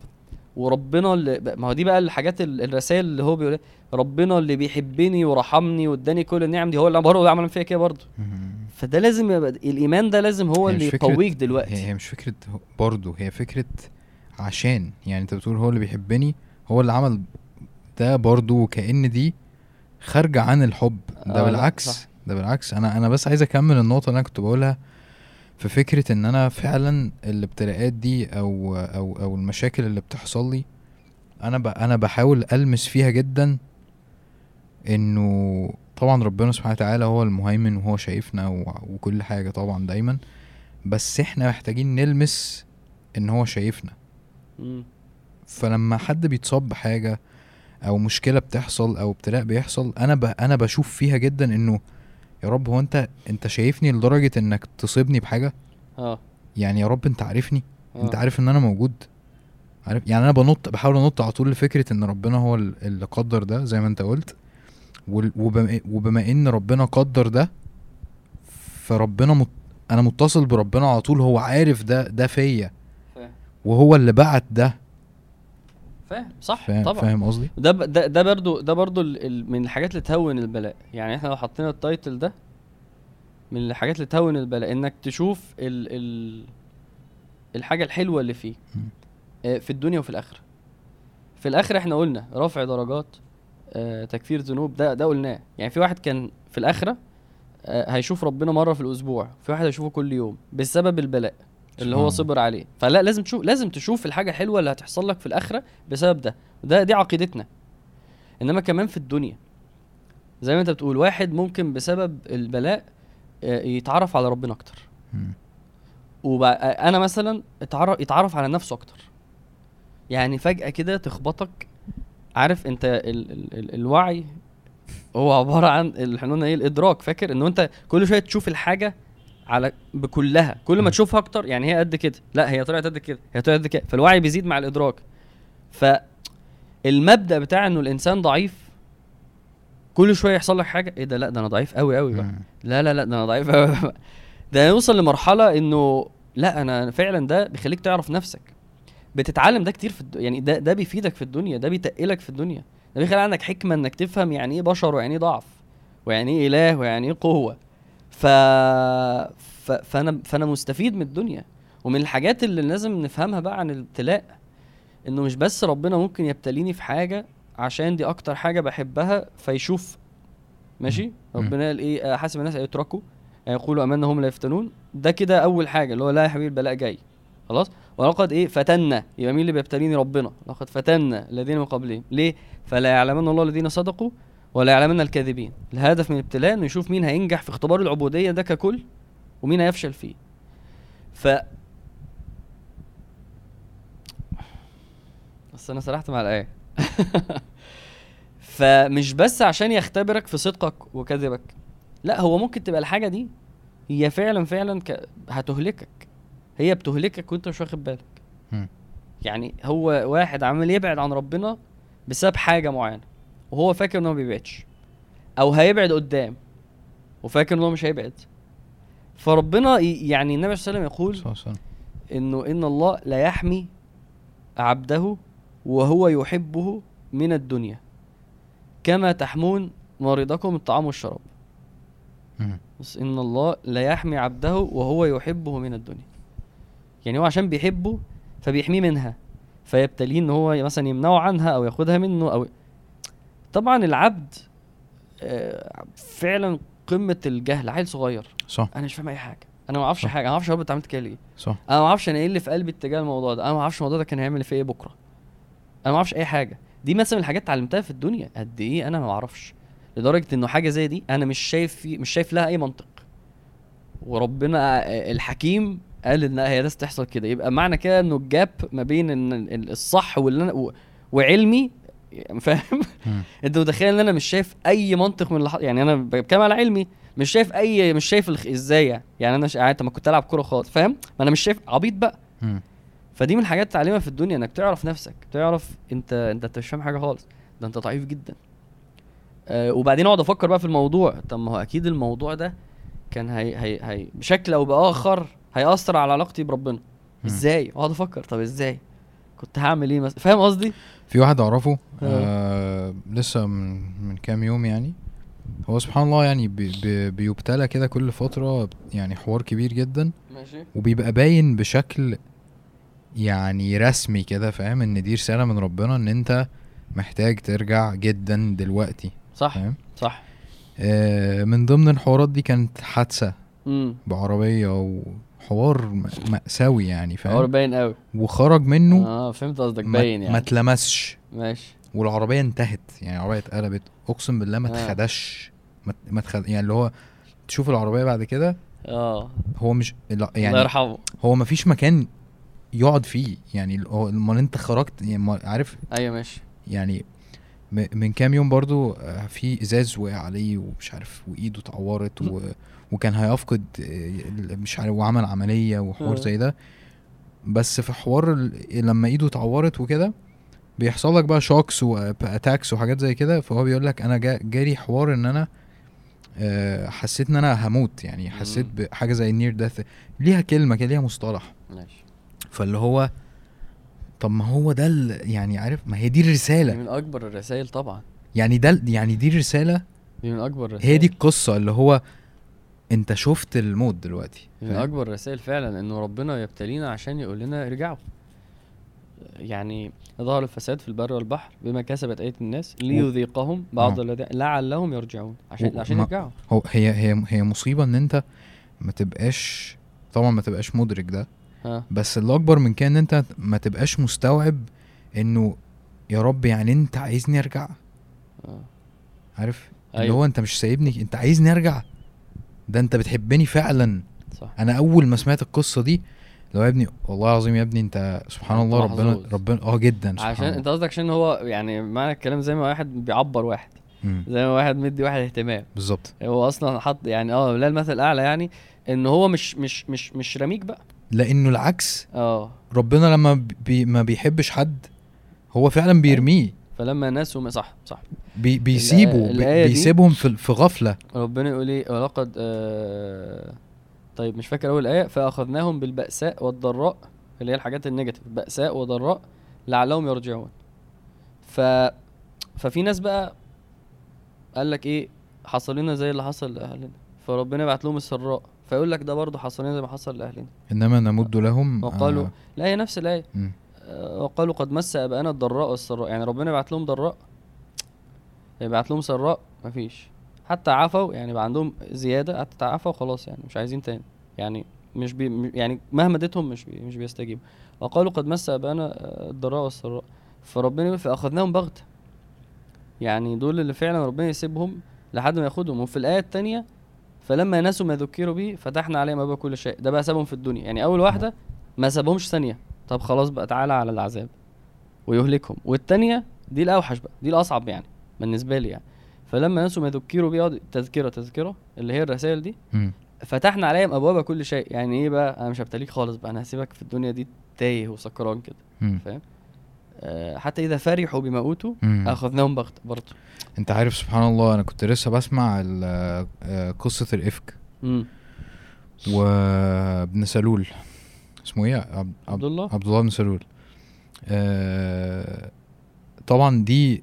وربنا اللي ما هو دي بقى الحاجات ال- الرسائل اللي هو بيقول ربنا اللي بيحبني ورحمني واداني كل النعم دي هو اللي برضه عمل فيا كده برضه. فده لازم يبقى الإيمان ده لازم هو اللي يقويك دلوقتي هي مش فكرة هو- برضه هي فكرة عشان يعني أنت بتقول هو اللي بيحبني هو اللي عمل ده برضه كأن دي خارجة عن الحب آه، ده لا، بالعكس صح. ده بالعكس أنا أنا بس عايز أكمل النقطة اللي أنا كنت بقولها في فكرة إن أنا فعلا الابتلاءات دي أو أو أو المشاكل اللي بتحصل لي أنا أنا بحاول ألمس فيها جدا إنه طبعا ربنا سبحانه وتعالى هو المهيمن وهو شايفنا وكل حاجة طبعا دايما بس إحنا محتاجين نلمس إن هو شايفنا. فلما حد بيتصاب بحاجة أو مشكلة بتحصل أو ابتلاء بيحصل أنا ب... أنا بشوف فيها جدا إنه يا رب هو أنت أنت شايفني لدرجة إنك تصيبني بحاجة؟ آه. يعني يا رب أنت عارفني أنت آه. عارف إن أنا موجود. عارف يعني أنا بنط بحاول أنط على طول لفكرة إن ربنا هو ال- اللي قدر ده زي ما أنت قلت. وبما, وبما إن ربنا قدر ده فربنا مت أنا متصل بربنا على طول هو عارف ده ده فيا. وهو اللي بعت ده فاهم صح فاهم طبعا. فاهم قصدي؟ ده ده ده برضو ده برضو من الحاجات اللي تهون البلاء. يعني إحنا لو حطينا التايتل ده من الحاجات اللي تهون البلاء انك تشوف ال ال الحاجة الحلوة اللي فيه. آه، في الدنيا وفي الآخرة. في الاخره إحنا قلنا رفع درجات آه، تكفير ذنوب ده ده قلناه. يعني في واحد كان في الآخرة آه، هيشوف ربنا مرة في الأسبوع في واحد هيشوفه كل يوم بسبب البلاء. اللي هو. صبر عليه. فلا لازم تشوف لازم تشوف الحاجة الحلوه اللي هتحصل لك في الآخرة بسبب ده. ده دي عقيدتنا. إنما كمان في الدنيا زي ما أنت بتقول واحد ممكن بسبب البلاء آه، يتعرف على ربنا أكتر. وبقى أنا مثلا اتعرف يتعرف على نفسه أكتر. يعني فجأة كده تخبطك. عارف أنت ال ال ال الوعي هو عبارة عن اللي إحنا قلنا إيه الإدراك. فاكر انه أنت كل شوية تشوف الحاجة على بكلها كل ما. تشوفها أكتر يعني هي قد كده لا هي طلعت قد كده هي طلعت قد كده فالوعي بيزيد مع الإدراك فالمبدا بتاع إنه الإنسان ضعيف كل شوية يحصل لك حاجة إيه ده لا ده أنا ضعيف قوي قوي بقى. لا لا لا ده أنا ضعيف أوي. ده يوصل لمرحلة إنه لا أنا فعلا ده بيخليك تعرف نفسك بتتعلم ده كتير في الد... يعني ده ده بيفيدك في الدنيا ده بيتقلك في الدنيا ده بيخلي عندك حكمة إنك تفهم يعني إيه بشر ويعني إيه ضعف ويعني إيه إله ويعني إيه قوة ف... ف... فأنا فأنا مستفيد من الدنيا. ومن الحاجات اللي لازم نفهمها بقى عن الابتلاء إنه مش بس ربنا ممكن يبتليني في حاجة عشان دي أكتر حاجة بحبها فيشوف. ماشي. ربنا قال إيه؟ آه، حاسب الناس يتركوا أن يقولوا امنا هم لا يفتنون. ده كده أول حاجة اللي هو لا يا حبيبي البلاء جاي. خلاص؟ ولقد إيه؟ فتنا. يبقى مين اللي بيبتليني؟ ربنا. لقد فتنا الذين من قبلهم. ليه؟ فلا يعلمن الله الذين صدقوا ولا يعلمن الكاذبين. الهدف من الابتلاء إنه يشوف مين هينجح في اختبار العبودية ده ككل ومين هيفشل فيه. ف بس أنا سرحت مع الآية. (laughs) فمش بس عشان يختبرك في صدقك وكذبك. لا هو ممكن تبقى الحاجة دي هي فعلا فعلا ك... هتهلكك. هي بتهلكك وأنت مش واخد بالك. يعني هو واحد عمال يبعد عن ربنا بسبب حاجة معينة. وهو فاكر إن هو ما بيبعدش أو هيبعد قدام وفاكر إن هو مش هيبعد. فربنا يعني النبي صلى الله عليه وسلم يقول إنه إن الله لا يحمي عبده وهو يحبه من الدنيا. كما تحمون مريضكم الطعام والشراب. بس إن الله لا يحمي عبده وهو يحبه من الدنيا. يعني هو عشان بيحبه فبيحميه منها. فيبتليه إن هو مثلا يمنعه عنها أو ياخدها منه أو طبعا العبد آه، فعلا قمة الجهل عيل صغير. صح. أنا مش فاهم أي حاجة. أنا ما أعرفش. حاجة. أنا ما أعرفش عملت كده ليه. صح. أنا ما أعرفش أنا إيه اللي في قلبي اتجاه الموضوع ده. أنا ما أعرفش الموضوع ده كان هيعمل فيا إيه بكرة. أنا ما أعرفش أي حاجة. دي مثلا من الحاجات اتعلمتها في الدنيا. قد إيه أنا ما أعرفش. لدرجة إنه حاجة زي دي أنا مش شايف في مش شايف لها أي منطق. وربنا آه، الحكيم قال إن هي لازم تحصل كده. يبقى معنى كده إنه الجاب ما بين الصح واللي أنا وعلمي فاهم؟ مم. انت متخيل ان أنا مش شايف اي منطق من اللي ح- يعني أنا بتكلم على علمي مش شايف اي مش شايف الخ... إزاي يعني؟ يعني أنا ش... يعني انت ما كنت العب كورة خالص فاهم؟ ما أنا مش شايف عبيط بقى. فدي من الحاجات تعلمها في الدنيا انك تعرف نفسك تعرف انت انت أنت مش فاهم حاجة خالص. ده انت ضعيف جدا. آه وبعدين اقعد أفكر بقى في الموضوع. طب ما هو أكيد الموضوع ده كان هي هي هي بشكل أو باخر هيأثر على علاقتي بربنا. إزاي؟ اقعد أفكر طب إزاي؟ كنت هعمل إيه مثلا؟ فاهم قصدي؟ في واحد أعرفه آه. لسه من من كام يوم يعني. هو سبحان الله يعني بي بي بيبتلى كده كل فترة يعني حوار كبير جدا. ماشي. وبيبقى باين بشكل يعني رسمي كده فاهم؟ إن دي رسالة من ربنا إن أنت محتاج ترجع جدا دلوقتي صح فاهم؟ صح. آه من ضمن الحوارات دي كانت حادثة امم م- مأساوي يعني حوار فاهم باين قوي. وخرج منه آه فهمت قصدك ما, باين ما يعني اتلمسش. ماشي. والعربية انتهت يعني العربية اتقلبت. أقسم بالله ما آه. اتخدش. ما ما اتخد يعني اللي هو تشوف العربية بعد كده آه. هو مش لا الله يعني يرحمه. هو ما فيش مكان يقعد فيه. يعني امال انت خرجت؟ يعني ما- عارف؟ أيوه ماشي. يعني من كام يوم برضو آه، في إزاز وقع عليه ومش عارف وإيده اتعورت و... وكان هيفقد آه، مش عارف وعمل عملية وحوار آه. زي ده. بس في حوار لما ايده اتعورت وكده بيحصل لك بقى shocks و attacks وحاجات زي كده. فهو بيقول لك أنا جا جالي حوار إن أنا آه، حسيت إن أنا هموت. يعني حسيت. بحاجه زي ال near death ليها كلمة كده ليها مصطلح. ماشي. فاللي هو طب ما هو ده يعني عارف ما هي دي دي الرساله من أكبر الرسائل طبعا. يعني ده يعني دي الرسالة. دي من أكبر الرسائل هي دي القصة اللي هو انت شفت الموت دلوقتي من؟ أكبر الرسائل فعلا إنه ربنا يبتلينا عشان يقول لنا ارجعوا يعني ظهر الفساد في البر والبحر بما كسبت أيدي الناس ليذيقهم بعض آه. الذي لعلهم يرجعون عشان و- عشان يرجعوا هو هي هي هي مصيبة إن أنت ما تبقاش طبعا ما تبقاش مدرك ده ها بس اللي أكبر من كده إن أنت ما تبقاش مستوعب إنه يا رب يعني أنت عايزني أرجع آه. عارف اللي أيوة. هو أنت مش سايبني أنت عايزني أرجع ده انت بتحبني فعلا. صح. أنا أول ما سمعت القصة دي لو يا ابني والله العظيم يا ابني أنت سبحان الله ربنا محظوظ. ربنا آه جدا سبحان عشان الله. أنت قصدك عشان هو يعني معنى الكلام زي ما واحد بيعبر واحد. مم. زي ما واحد مدي واحد اهتمام. بالظبط. هو أصلا حط يعني آه لا المثل الاعلى يعني إن هو مش مش مش مش رميك بقى. لأنه العكس. آه. ربنا لما بي ما بيحبش حد هو فعلا بيرميه. فلما ناسوا ما- صح صح. بي بيسيبه بي الآية بيسيبهم في في غفلة. ربنا يقول إيه؟ ولقد آه طيب مش فاكر أول آية. فأخذناهم بالبأساء والضراء اللي هي الحاجات النيجاتيف بأساء وضراء لعلهم يرجعون. ف ففي ناس بقى قال لك إيه؟ حصل لنا زي اللي حصل لأهلنا. فربنا يبعت لهم السراء. فيقول لك ده برضه حصل لنا زي ما حصل لأهلنا. إنما نمد لهم وقالوا آه لا هي نفس الآية. آه، وقالوا قد مس اباءنا الضراء والسراء. يعني ربنا يبعت لهم ضراء يبعت لهم سراء مفيش. حتى عفوا يعني بقى عندهم زيادة حتى عفوا خلاص يعني مش عايزين تاني. يعني مش بي يعني مهما اديتهم مش بي مش بيستجيبوا. وقالوا قد مس أبانا آه، الضراء والسراء. فربنا يقول فاخذناهم بغتة. يعني دول اللي فعلا ربنا يسيبهم لحد ما ياخدهم. وفي الآية الثانية فلما نسوا ما ذكروا به فتحنا عليهم أبواب كل شيء. ده بقى سابهم في الدنيا. يعني أول واحدة ما سابهمش ثانية. طب خلاص بقى تعالى على العذاب. ويهلكهم. والتانية دي الأوحش بقى دي الأصعب يعني. بالنسبة لي يعني. فلما نسوا ما ذكروا بيه يقعد- تذكرة تذكرة اللي هي الرسائل دي مم. فتحنا عليهم أبواب كل شيء. يعني إيه بقى؟ أنا مش هبتليك خالص بقى أنا هسيبك في الدنيا دي تايه وسكران كده. فاهم؟ آه حتى إذا فرحوا بما أوتوا مم. أخذناهم بغتة برضه. أنت عارف سبحان الله أنا كنت لسه بسمع آه، قصة الإفك. امم وابن سلول. اسمه إيه؟ عبد, الله؟ عبد الله بن سلول. آه طبعا دي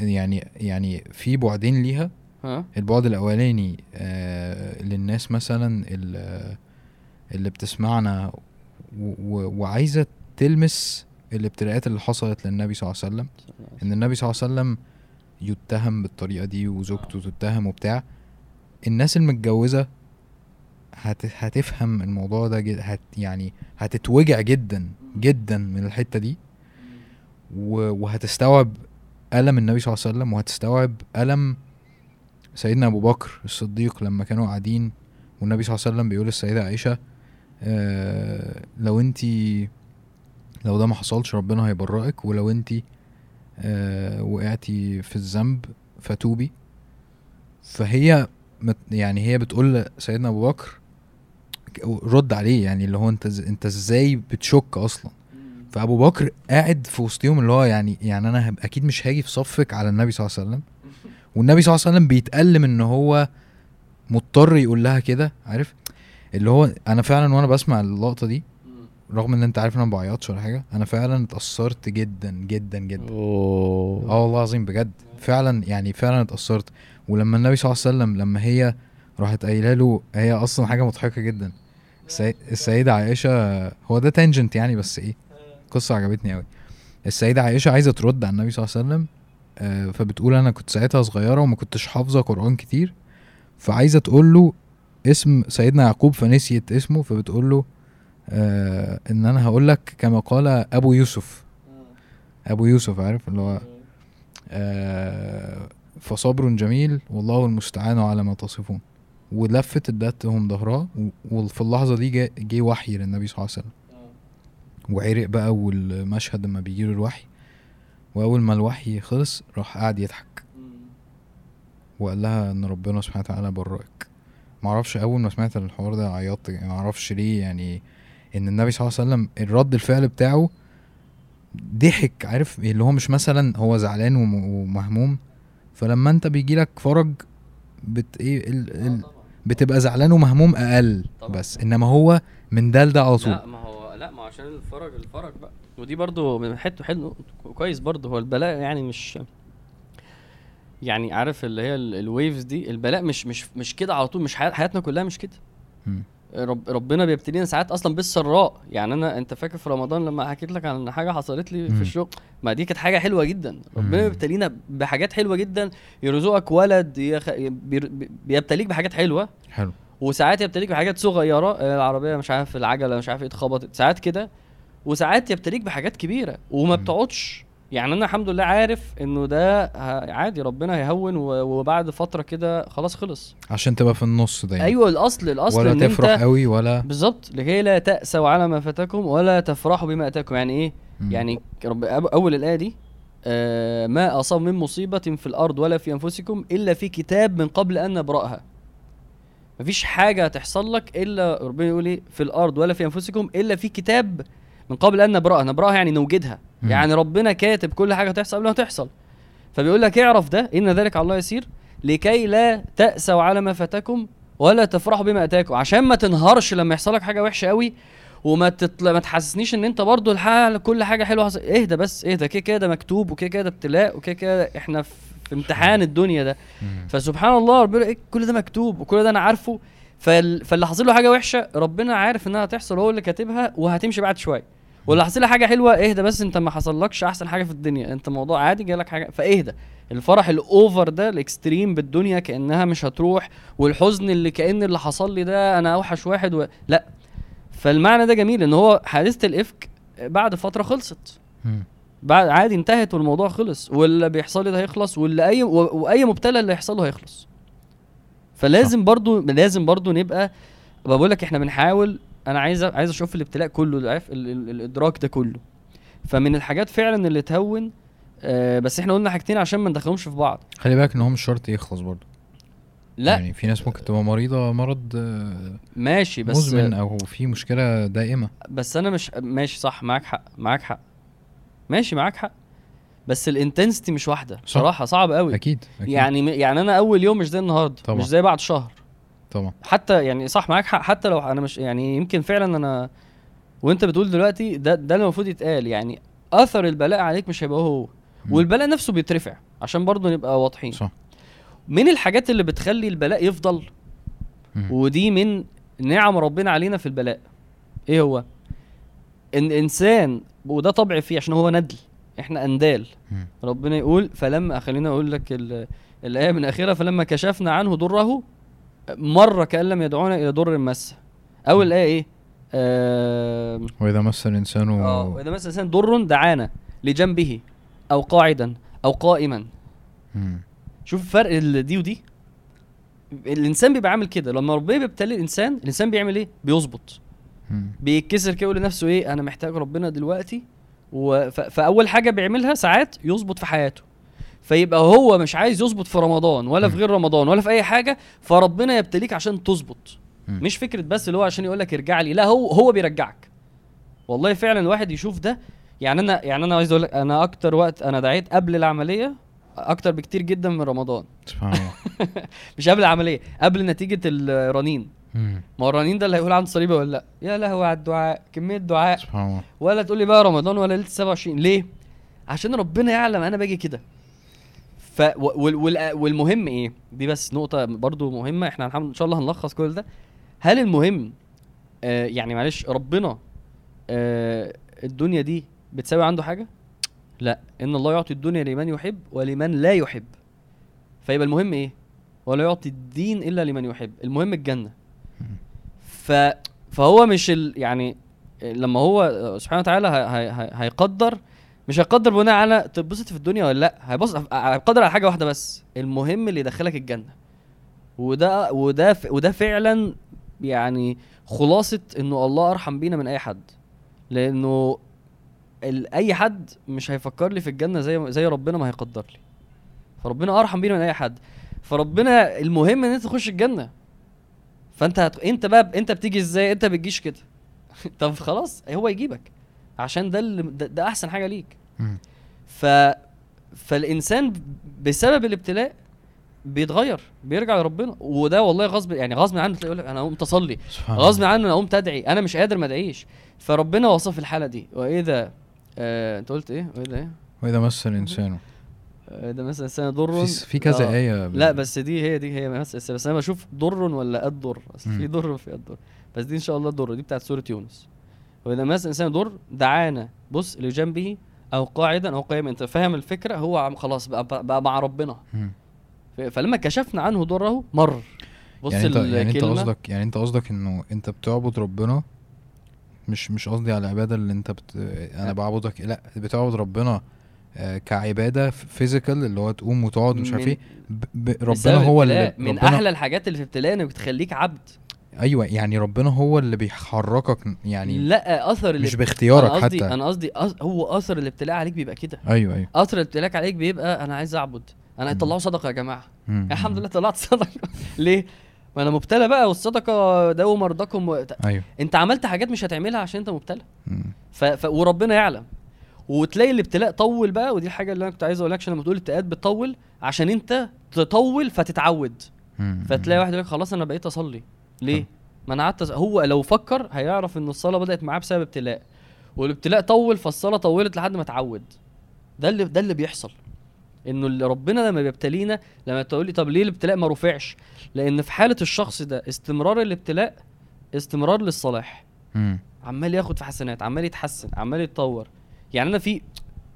يعني يعني في بعدين ليها. ها؟ البعد الأولاني آه للناس مثلا ال- اللي بتسمعنا وعايزة تلمس الابتلاءات اللي حصلت للنبي صلى الله عليه وسلم. إن النبي صلى الله عليه وسلم يتهم بالطريقة دي وزوجته تتهم وبتاع. الناس المتجوزة هت... هتفهم الموضوع ده جد... هت... يعني هتتوجع جدا جدا من الحتة دي. و... وهتستوعب ألم النبي صلى الله عليه وسلم وهتستوعب ألم سيدنا أبو بكر الصديق لما كانوا قاعدين والنبي صلى الله عليه وسلم بيقول للسيدة عائشة آه لو انت لو ده ما حصلش ربنا هيبرئك ولو انت آه وقعتي في الذنب فتوبي. فهي يعني هي بتقول لسيدنا أبو بكر رد عليه يعني اللي هو أنت أنت إزاي بتشك أصلا؟ فابو بكر قاعد في وسطهم اللي هو يعني يعني أنا أكيد مش هاجي في صفك على النبي صلى الله عليه وسلم. والنبي صلى الله عليه وسلم بيتألم إن هو مضطر يقول لها كده عارف؟ اللي هو أنا فعلا وأنا بسمع اللقطة دي رغم إن أنت عارف إن أنا ما بعيطش ولا حاجة أنا فعلا اتأثرت جدا جدا جدا. أوه. آه والله العظيم بجد. فعلا يعني فعلا اتأثرت. ولما النبي صلى الله عليه وسلم لما هي راحت قايلة له هي أصلا حاجة مضحكة جدا. السي... السيدة عائشة هو ده تانجنت يعني بس إيه؟ قصه عجبتني قوي السيدة عائشة عايزة ترد على النبي صلى الله عليه وسلم آه، فبتقول أنا كنت ساعتها صغيرة وما كنتش حافظة قرآن كتير فعايزة تقول له اسم سيدنا يعقوب فنسيت اسمه فبتقول له آه إن أنا هقول لك كما قال أبو يوسف. أبو يوسف عارف؟ اللي هو آه فصبر جميل والله المستعان على ما تصفون. ولفت ادتهم ظهرها وفي اللحظة دي جه وحي للنبي صلى الله عليه وسلم. وعرق بقى والمشهد لما بيجي له الوحي. وأول ما الوحي خلص راح قاعد يضحك. وقال لها إن ربنا سبحانه وتعالى برأك. معرفش أول ما سمعت الحوار ده عيطت يعني معرفش ليه يعني إن النبي صلى الله عليه وسلم الرد الفعل بتاعه ضحك عارف؟ اللي هو مش مثلا هو زعلان وم- ومهموم. فلما أنت بيجي لك فرج بت إيه ال... ال... بتبقى زعلان ومهموم أقل طبعا. بس إنما هو من ده لده على طول. عشان الفرج الفرج بقى. ودي برضو من حتة حلو كويس برضو. هو البلاء يعني مش يعني عارف اللي هي ال- الويفز دي البلاء مش مش مش كده على طول مش حيات حياتنا كلها مش كده. رب ربنا بيبتلينا ساعات أصلا بالسراء. يعني أنا أنت فاكر في رمضان لما حكيت لك عن حاجة حصلت لي مم. في الشغل؟ ما دي كانت حاجة حلوة جدا. ربنا. بيبتلينا بحاجات حلوة جدا. يرزقك ولد يخ... بير- بيبتليك بحاجات حلوة. حلو. وساعات يبتليك بحاجات صغيرة آه، العربية مش عارف العجلة مش عارف إيه اتخبطت ساعات كده. وساعات يبتليك بحاجات كبيرة وما. بتقعدش. يعني أنا الحمد لله عارف إنه ده عادي ربنا هيهون وبعد فترة كده خلاص خلص. عشان تبقى في النص دايما. أيوه الأصل الأصل ولا إن تفرح انت قوي ولا بالظبط لكي لا تأسوا على ما فاتكم ولا تفرحوا بما أتاكم. يعني إيه؟ مم. يعني رب أول الآية دي آه ما أصاب من مصيبة في الأرض ولا في أنفسكم إلا في كتاب من قبل أن نبرأها. مفيش حاجة هتحصل لك إلا ربنا يقول إيه؟ في الأرض ولا في أنفسكم إلا في كتاب من قبل أن نبرأها. نبرأها يعني نوجدها. مم. يعني ربنا كاتب كل حاجة تحصل قبل ما تحصل. فبيقول لك اعرف ده إن ذلك على الله يسير. لكي لا تأسوا على ما فاتكم ولا تفرحوا بما آتاكم. عشان ما تنهارش لما يحصل لك حاجة وحشة قوي وما تطل... ما تحسسنيش إن أنت برضو الحال كل حاجة حلوة حصل اهدى بس اهدى كده كده ده مكتوب وكده كده ده ابتلاء وكده كده إحنا في في امتحان الدنيا ده. فسبحان الله ربنا إيه كل ده مكتوب وكل ده أنا عارفه. فال... فاللي حاصل له حاجة وحشة ربنا عارف إنها هتحصل هو اللي كاتبها وهتمشي بعد شوية. واللي حاصل له حاجة حلوة اهدى بس أنت ما حصلكش أحسن حاجة في الدنيا. أنت موضوع عادي جالك حاجة فاهدى. الفرح ال over ده ال extreme بالدنيا كأنها مش هتروح. والحزن اللي كأن اللي حصل لي ده أنا أوحش واحد و... لا. فالمعنى ده جميل إن هو حادثة الإفك بعد فترة خلصت. بعد عادي انتهت والموضوع خلص واللي بيحصل لي ده هيخلص واللي أي. وأي مبتلى اللي هيحصل له هيخلص. فلازم برضو لازم برضو نبقى بقول لك إحنا بنحاول أنا عايز عايز أشوف الابتلاء كله عارف ال... ال... الإدراك ده كله. فمن الحاجات فعلا اللي تهون آه بس إحنا قلنا حاجتين عشان ما ندخلهمش في بعض. خلي بالك ان هو مش شرط يخلص برضه لا. يعني في ناس ممكن تبقى مريضة مرض آه، ماشي بس مزمن أو في مشكلة دائمة. بس أنا مش ماشي صح معاك حق معاك حق. ماشي معاك حق. بس الانتنسيتي مش واحدة. صراحة صعب قوي. أكيد, أكيد. يعني يعني أنا أول يوم مش زي النهارده طبعا. مش زي بعد شهر. طبعا. حتى يعني صح معاك حق. حتى لو أنا مش يعني يمكن فعلا أنا وأنت بتقول دلوقتي ده ده اللي المفروض يتقال. يعني أثر البلاء عليك مش هيبقى هو. والبلاء نفسه بيترفع عشان برضه نبقى واضحين. صح. من الحاجات اللي بتخلي البلاء يفضل. ودي من نعم ربنا علينا في البلاء. إيه هو؟ إن إنسان وده طبع فيه عشان هو ندل إحنا أندال. ربنا يقول فلما خلينا أقول لك ال- الآية من آخرها فلما كشفنا عنه ضره مر كأن لم يدعونا إلى ضر مسه اول الآية إيه؟ آه وإذا مس الإنسان آه وإذا مس الإنسان ضر دعانا لجنبه أو قاعدا أو قائما. مم. شوف فرق دي ودي. الإنسان بيبقى عامل كده لما ربنا بيبتلي الإنسان الإنسان بيعمل إيه؟ بيظبط. بيتكسر كده يقول لنفسه إيه أنا محتاج ربنا دلوقتي. فأول حاجة بيعملها ساعات يظبط في حياته. فيبقى هو مش عايز يظبط في رمضان ولا في. غير رمضان ولا في أي حاجة فربنا يبتليك عشان تظبط. مش فكرة بس اللي هو عشان يقول لك ارجع لي لا هو هو بيرجعك. والله فعلا الواحد يشوف ده. يعني أنا يعني أنا عايز أقول لك أنا أكتر وقت أنا دعيت قبل العملية أكتر بكتير جدا من رمضان. سبحان الله. (laughs) مش قبل العملية قبل نتيجة الرنين. الرنين ده اللي هيقول عن صليبه ولا لأ؟ يا لهوي على الدعاء كمية دعاء. سبحان الله. ولا تقول لي بقى رمضان ولا ليله 27 ليه؟ عشان ربنا يعلم أنا باجي كده. ف وال وال والمهم إيه؟ دي بس نقطة برضو مهمة إحنا إن شاء الله هنلخص كل ده. هل المهم آه يعني معلش ربنا آه الدنيا دي بتساوي عنده حاجة؟ لأ. إن الله يعطي الدنيا لمن يحب ولمن لا يحب. فيبقى المهم إيه؟ ولا يعطي الدين إلا لمن يحب. المهم الجنة. ف فهو مش ال يعني لما هو سبحانه وتعالى هي- هي- هي- هيقدر مش هيقدر بناء على تتبسط في الدنيا ولا لأ هيبص هيقدر على حاجة واحدة بس المهم اللي يدخلك الجنة. وده وده وده فعلا يعني خلاصة إنه الله أرحم بينا من أي حد. لأنه أي حد مش هيفكر لي في الجنة زي زي ربنا ما هيقدر لي. فربنا أرحم بينا من أي حد. فربنا المهم إن أنت تخش الجنة. فانت هت... انت بقى انت بتيجي إزاي؟ انت بتجيش كده. (laughs) طب خلاص هو يجيبك. عشان ده اللي ده, ده احسن حاجة ليك. ف فالإنسان بسبب الابتلاء بيتغير بيرجع لربنا. وده والله غصب يعني غصب عنه تلاقي يقول لك أنا قمت اصلي غصب عنه أنا قمت ادعي أنا مش قادر ما أدعيش. فربنا وصف الحالة دي. واذا آه أنت قلت إيه؟ واذا إيه وإذا مس الإنسان. ده مثلا سنة ضر في في كذا آه. آية لا بس دي هي دي هي بس بس أنا بشوف ضر ولا قد ضر بس في. ضر وفي قد ضر بس دي إن شاء الله ضر دي بتاعت سورة يونس. وإذا مس إنسان ضر دعانا بص لجنبه أو قاعدا أو قائما. أنت فاهم الفكرة؟ هو عم خلاص بقى, بقى, مع ربنا. فلما كشفنا عنه ضره مر. بص يعني أنت يعني أنت. قصدك يعني أنت قصدك إنه أنت بتعبد ربنا؟ مش مش قصدي على العبادة اللي أنت بت... أنا بعبدك لا بتعبد ربنا آه، كعبادة فيزيكال اللي هو تقوم وتقعد مش عارف إيه. ربنا هو اللي. من أحلى الحاجات اللي في الابتلاء إنك بتخليك عبد. أيوه يعني ربنا هو اللي بيحركك يعني لا أثر مش باختيارك أنا قصدي حتى. أنا قصدي هو أثر الابتلاء عليك بيبقى كده. أيوه أيوه. أثر الابتلاء عليك بيبقى أنا عايز أعبد. أنا. طلعوا صدقة يا جماعة. مم. الحمد لله طلعت صدقة. (laughs) ليه؟ ما أنا مبتلى بقى والصدقة داووا مرضاكم و... أيوه. أنت عملت حاجات مش هتعملها عشان أنت مبتلى. ف... ف... وربنا يعلم. وتلاقي الابتلاء طول بقى ودي الحاجة اللي أنا كنت عايز أقول لك عشان لما تقول الابتلاءات بتطول عشان أنت تطول فتتعود. فتلاقي واحد يقول لك خلاص أنا بقيت أصلي. ليه؟ ما أنا قعدت هو لو فكر هيعرف إن الصلاة بدأت معاه بسبب ابتلاء والابتلاء طول فالصلاة طولت لحد ما اتعود. ده اللي ده اللي بيحصل. إنه اللي ربنا لما بيبتلينا لما تقول لي طب ليه الابتلاء ما رفعش؟ لأن في حالة الشخص ده استمرار الابتلاء استمرار للصلاح. عمال ياخد في حسنات عمال يتحسن عمال يتطور. يعني أنا في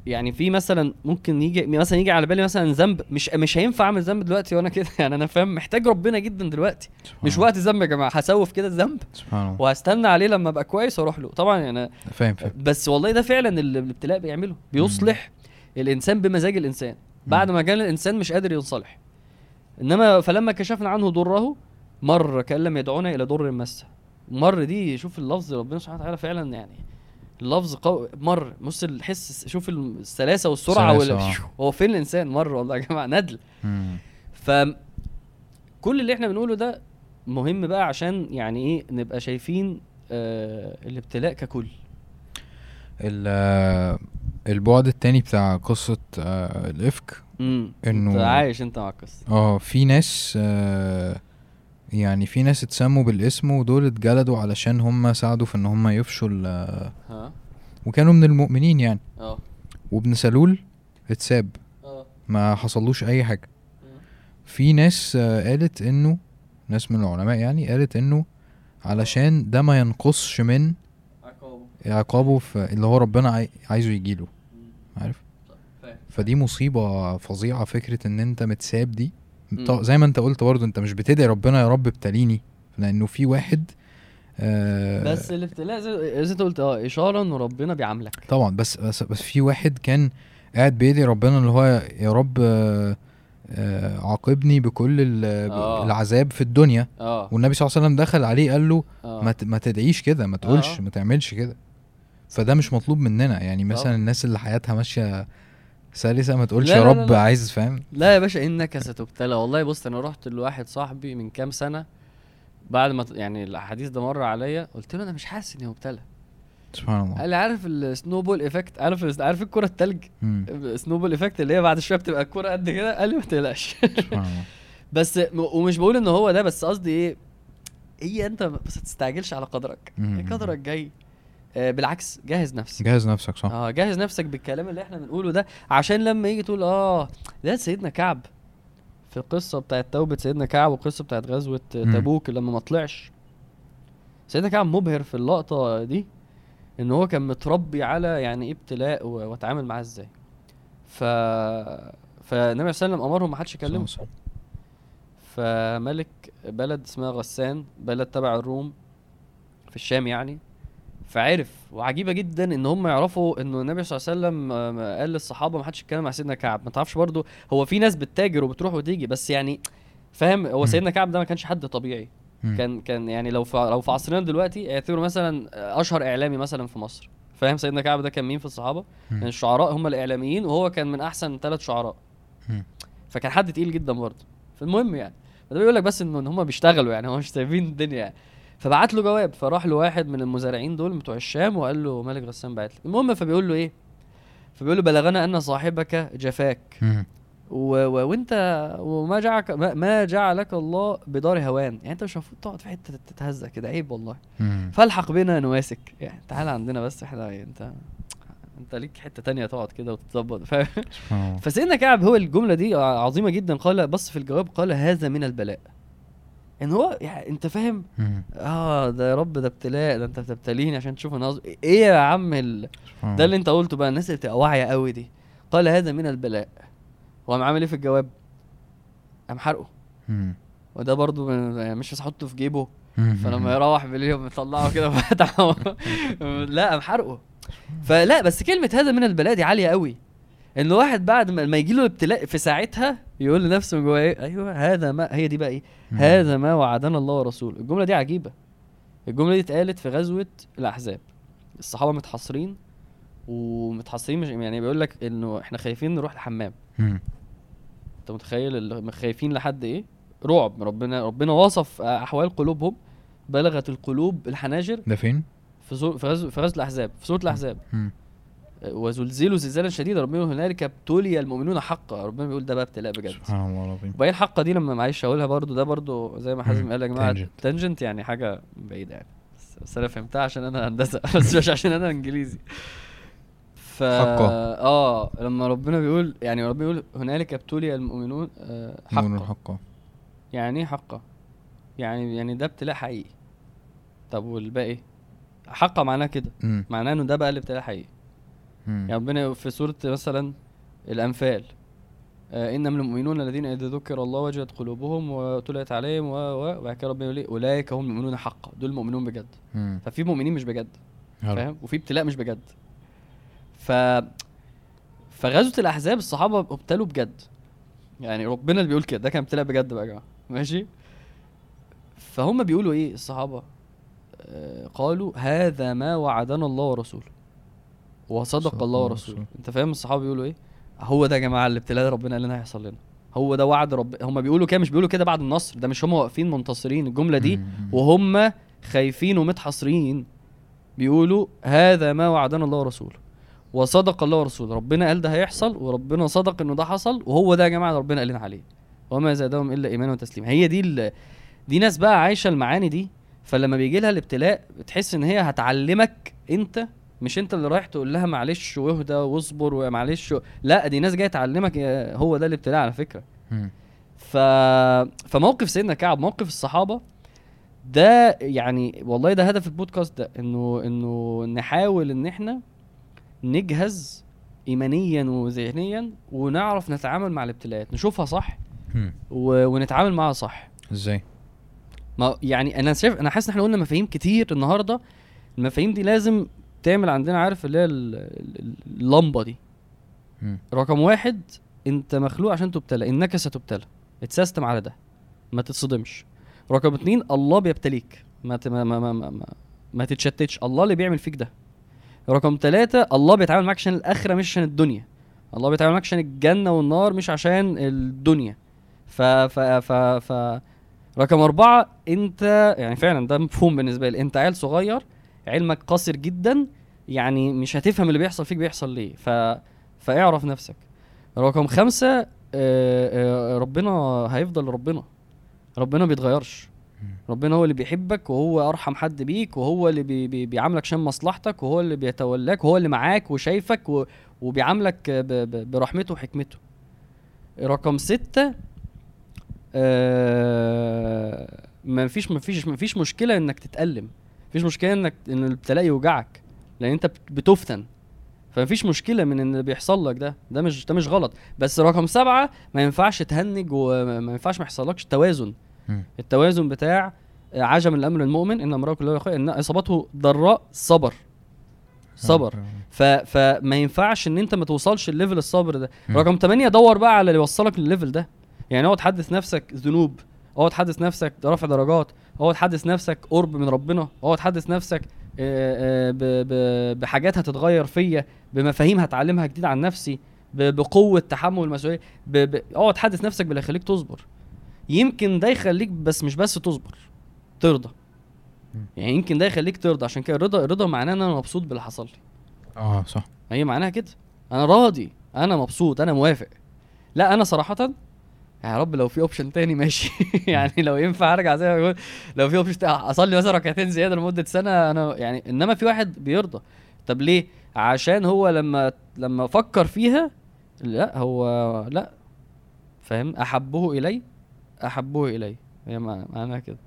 يعني في مثلا ممكن يجي مثلا يجي على بالي مثلا ذنب مش مش هينفع أعمل ذنب دلوقتي وأنا كده. (laughs) يعني أنا فاهم محتاج ربنا جدا دلوقتي. سبحان مش. وقت ذنب يا جماعة هسوف كده الذنب وهستنى عليه لما أبقى كويس وأروح له. طبعا يعني فاهم فاهم. بس والله ده فعلا اللي الابتلاء بيعمله بيصلح الإنسان بمزاج الإنسان. بعد ما كان الإنسان مش قادر ينصلح إنما فلما كشفنا عنه ضره مر كأن لم يدعونا إلى ضر مسه. مر دي شوف اللفظ ربنا سبحانه وتعالى فعلا يعني اللفظ قوي مر. بص الحس شوف السلاسة والسرعة وال... آه. (laughs) هو فين الإنسان؟ مر والله يا جماعة ندل. ف كل اللي إحنا بنقوله ده مهم بقى عشان يعني إيه نبقى شايفين آه الابتلاء ككل. ال- البعد التاني بتاع قصة آه، الإفك إنه- أنت عايش أنت مع القصة. آه في ناس آه، يعني في ناس اتسموا بالاسم ودول اتجلدوا علشان هم ساعدوا في إن هم يفشوا ال- وكانوا من المؤمنين يعني. آه. وابن سلول اتساب. آه. ما حصلوش أي حاجة. مم. في ناس قالت إنه ناس من العلماء يعني قالت إنه علشان ده ما ينقصش من عقابه. عقابه في اللي هو ربنا عاي- عايزه يجيله عارف؟ فدي مصيبة فظيعة فكرة إن أنت متساب دي. زي ما انت قلت برضه انت مش بتدعي ربنا يا رب ابتليني لأنه في واحد آه بس الابتلاء زي انت قلت آه إشارة إن ربنا بيعاملك طبعا بس بس بس في واحد كان قاعد بيدعي ربنا اللي هو يا رب آه آه عاقبني بكل آه. العذاب في الدنيا آه والنبي صلى الله عليه وسلم دخل عليه قال له آه ما ما تدعيش كده ما تقولش آه. ما تعملش كده فده مش مطلوب مننا يعني مثلا. الناس اللي حياتها ماشية سلسه ما تقولش يا رب لا لا. عايز فاهم؟ لا يا باشا إنك ستبتلى والله بص أنا رحت لواحد صاحبي من كام سنة بعد ما يعني الحديث ده مر عليا قلت له أنا مش حاسس إني مبتلى سبحان الله. قال لي عارف ال snowball effect عارف عارف الكرة التلج؟ مم. snowball effect اللي هي بعد شوية بتبقى الكرة قد كده؟ قال لي ما تقلقش. سبحان الله. (laughs) بس ومش بقول إن هو ده بس قصدي إيه؟ هي أنت بس ما تستعجلش على قدرك. قدرك جاي. بالعكس جهز نفسك. جهز نفسك صح. آه جهز نفسك بالكلام اللي إحنا بنقوله ده عشان لما يجي تقول آه ده سيدنا كعب. في القصة بتاعت توبة سيدنا كعب والقصة بتاعت غزوة. تبوك لما ما طلعش سيدنا كعب مبهر في اللقطة دي إن هو كان متربي على يعني إيه ابتلاء واتعامل معاه إزاي. ف فالنبي صلى الله عليه وسلم أمرهم ما حدش يكلمه. فملك بلد اسمها غسان بلد تبع الروم في الشام يعني. فعرف وعجيبة جدا إن هم يعرفوا انه النبي صلى الله عليه وسلم قال للصحابة ما حدش يتكلم مع سيدنا كعب ما تعرفش برضو هو في ناس بتتاجر وبتروح وتيجي بس يعني فاهم هو. سيدنا كعب ده ما كانش حد طبيعي. كان كان يعني لو في لو في عصرنا دلوقتي اعتبروا مثلا أشهر إعلامي مثلا في مصر فاهم سيدنا كعب ده كان مين في الصحابة. كان الشعراء هم الإعلاميين وهو كان من أحسن ثلاث شعراء. فكان حد تقيل جدا برضه فالمهم يعني فده بيقول لك بس إنه إن هم بيشتغلوا يعني هم مش سايبين الدنيا يعني فبعت له جواب فراح له واحد من المزارعين دول بتوع الشام وقال له ملك غسان بعت لي. المهم فبيقول له إيه؟ فبيقول له بلغنا أن صاحبك جفاك. و... و... وأنت وما جعلك ما... ما جعلك الله بدار هوان. يعني أنت مش المفروض تقعد في حتة تتهزق كده عيب والله. فالحق بنا نواسك. يعني تعال عندنا بس إحنا أنت أنت ليك حتة تانية تقعد كده وتتظبط. الله. فسيدنا كعب هو الجملة دي عظيمة جدا. قال بص في الجواب قال هذا من البلاء. إن هو يعني أنت فاهم. آه ده يا رب ده ابتلاء ده أنت بتبتليني عشان تشوف أنا إيه يا عم ال... ده اللي أنت قلته بقى الناس اللي بتبقى واعية قوي دي. قال هذا من البلاء. وقام عامل إيه في الجواب؟ قام حرقه. وده برضو يعني مش هحطه في جيبه. فلما يروح بالليل مطلعه كده وفتحه. (laughs) لا قام حرقه. فلا بس كلمة هذا من البلاء دي عالية قوي. إن واحد بعد ما يجي له ابتلاء في ساعتها يقول لنفسه من جواه إيه؟ أيوه هذا ما هي دي بقى إيه. هذا ما وعدنا الله ورسوله. الجملة دي عجيبة. الجملة دي اتقالت في غزوة الأحزاب. الصحابة متحصرين ومتحصرين مش يعني بيقول لك إنه إحنا خايفين نروح الحمام. أنت متخيل خايفين لحد إيه؟ رعب. ربنا ربنا وصف أحوال قلوبهم. بلغت القلوب الحناجر ده فين؟ في في غزو في غزوة الأحزاب. في سوره الأحزاب. مم. وزلزلوا زلزالا شديدا ربنا يقول هنالك ابتلي المؤمنون حقا. ربنا بيقول ده بقى ابتلاء بجد. سبحان الله العظيم. وبعدين الحقه دي لما معلش أقولها برضو ده برضو زي ما حازم. قال يا جماعة. تانجنت يعني حاجة بعيدة يعني. بس, أنا فهمتها عشان أنا هندسة. (laughs) بس مش عشان أنا إنجليزي. ف حقه. آه لما ربنا بيقول يعني ربنا بيقول هنالك ابتلي المؤمنون آه حقا. الحق يعني إيه حقا؟ يعني يعني ده ابتلاء حقيقي. طب والباقي؟ حقا معناه كده. معناه إنه ده بقى الابتلاء حقيقي. يعني ربنا في سورة مثلا الأنفال آه إنما المؤمنون الذين إذا ذكر الله وجلت قلوبهم وتليت عليهم وبعد كده ربنا يقول إيه؟ أولئك هم المؤمنون حقا. دول المؤمنون بجد. مم. ففي مؤمنين مش بجد. فاهم؟ وفي ابتلاء مش بجد. ف فغزوة الأحزاب الصحابة ابتلوا بجد. يعني ربنا اللي بيقول كده ده كان ابتلاء بجد بقى يا جماعة. ماشي؟ فهم بيقولوا إيه الصحابة؟ آه قالوا هذا ما وعدنا الله ورسوله. وصدق صدق الله ورسوله. انت فاهم الصحابة بيقولوا إيه؟ هو ده يا جماعة الابتلاء اللي ربنا قال لنا هيحصل لنا. هو ده وعد رب هم بيقولوا كده مش بيقولوا كده بعد النصر ده مش هم واقفين منتصرين الجملة دي. وهم خايفين ومتحصرين بيقولوا هذا ما وعدنا الله ورسوله. وصدق الله ورسوله. ربنا قال ده هيحصل وربنا صدق إنه ده حصل وهو ده يا جماعة اللي ربنا قال لنا عليه. وما زادهم إلا إيمانا وتسليما. هي دي ال... دي ناس بقى عايشة المعاني دي فلما بيجي لها الابتلاء بتحس إن هي هتعلمك أنت مش انت اللي رايح تقول لها معلش واهدى واصبر ومعلش و... لا دي ناس جاية تعلمك يا- هو ده الابتلاء على فكرة. ف... فموقف سيدنا كعب موقف الصحابة ده يعني والله ده هدف البودكاست ده إنه إنه نحاول إن إحنا نجهز ايمانيا وذهنيا ونعرف نتعامل مع الابتلاءات نشوفها صح. و... ونتعامل معاها صح إزاي ما يعني أنا شايف أنا حاسس إن إحنا قلنا مفاهيم كتير النهارده المفاهيم دي لازم تعمل عندنا عارف اللي هي ال- ال- اللمبة دي. رقم واحد انت مخلوق عشان تبتلى انك ستبتلى اتسيستم على ده. ما تتصدمش. رقم اتنين الله بيبتليك. ما ما ما ما, ما, ما, ما تتشتتش. الله اللي بيعمل فيك ده. رقم ثلاثة الله بيتعامل معاك عشان الآخرة مش عشان الدنيا. الله بيتعامل معاك عشان الجنة والنار مش عشان الدنيا. ف ف ف ف رقم أربعة أنت يعني فعلا ده مفهوم بالنسبة لي. أنت عيل صغير علمك قصير جدا يعني مش هتفهم اللي بيحصل فيك بيحصل ليه. ف فاعرف نفسك. رقم خمسة آه، آه، ربنا هيفضل ربنا. ربنا بيتغيرش. ربنا هو اللي بيحبك وهو أرحم حد بيك وهو اللي بي بي بيعاملك عشان مصلحتك وهو اللي بيتولاك وهو اللي معاك وشايفك و وبيعاملك ب ب برحمته وحكمته. رقم ستة آه ما فيش ما فيش ما فيش مشكلة إنك تتألم. مفيش مشكلة إنك إن الابتلاء يوجعك. لأن أنت بت- بتفتن. فمفيش مشكلة من إن اللي بيحصل لك ده. ده مش ده مش غلط. بس رقم سبعة ما ينفعش تهنج وما ينفعش ما يحصلكش توازن. التوازن بتاع عجم الأمر المؤمن إن امره كلها خير إن إصابته ضراء صبر. صبر. ف... فما ينفعش إن أنت ما توصلش ال level الصبر ده. رقم 8 دور بقى على اللي يوصلك للل level ده. يعني اقعد حدث نفسك ذنوب اقعد حدث نفسك رفع درجات اقعد حدث نفسك قرب من ربنا اقعد حدث نفسك آه، آه،. بحاجات هتتغير فيا بمفاهيم هتعلمها جديد عن نفسي ب... بقوة تحمل المسؤولية ب... ب... اقعد حدث نفسك باللي يخليك تصبر. يمكن ده يخليك بس مش بس تصبر ترضى. يعني يمكن ده يخليك ترضى عشان كده الرضا الرضا معناه إن أنا مبسوط باللي حصل لي. آه صح. هي معناها كده. أنا راضي أنا مبسوط أنا موافق. لا أنا صراحة يا رب لو في option تاني ماشي. (laughs) يعني لو ينفع أرجع زي ما بقول لو في option أصلي مثلا ركعتين زيادة لمدة سنة أنا يعني إنما في واحد بيرضى. طب ليه؟ عشان هو لما لما فكر فيها لا هو لا. فاهم؟ أحبه إلي أحبه إلي. هي مع- معناها كده.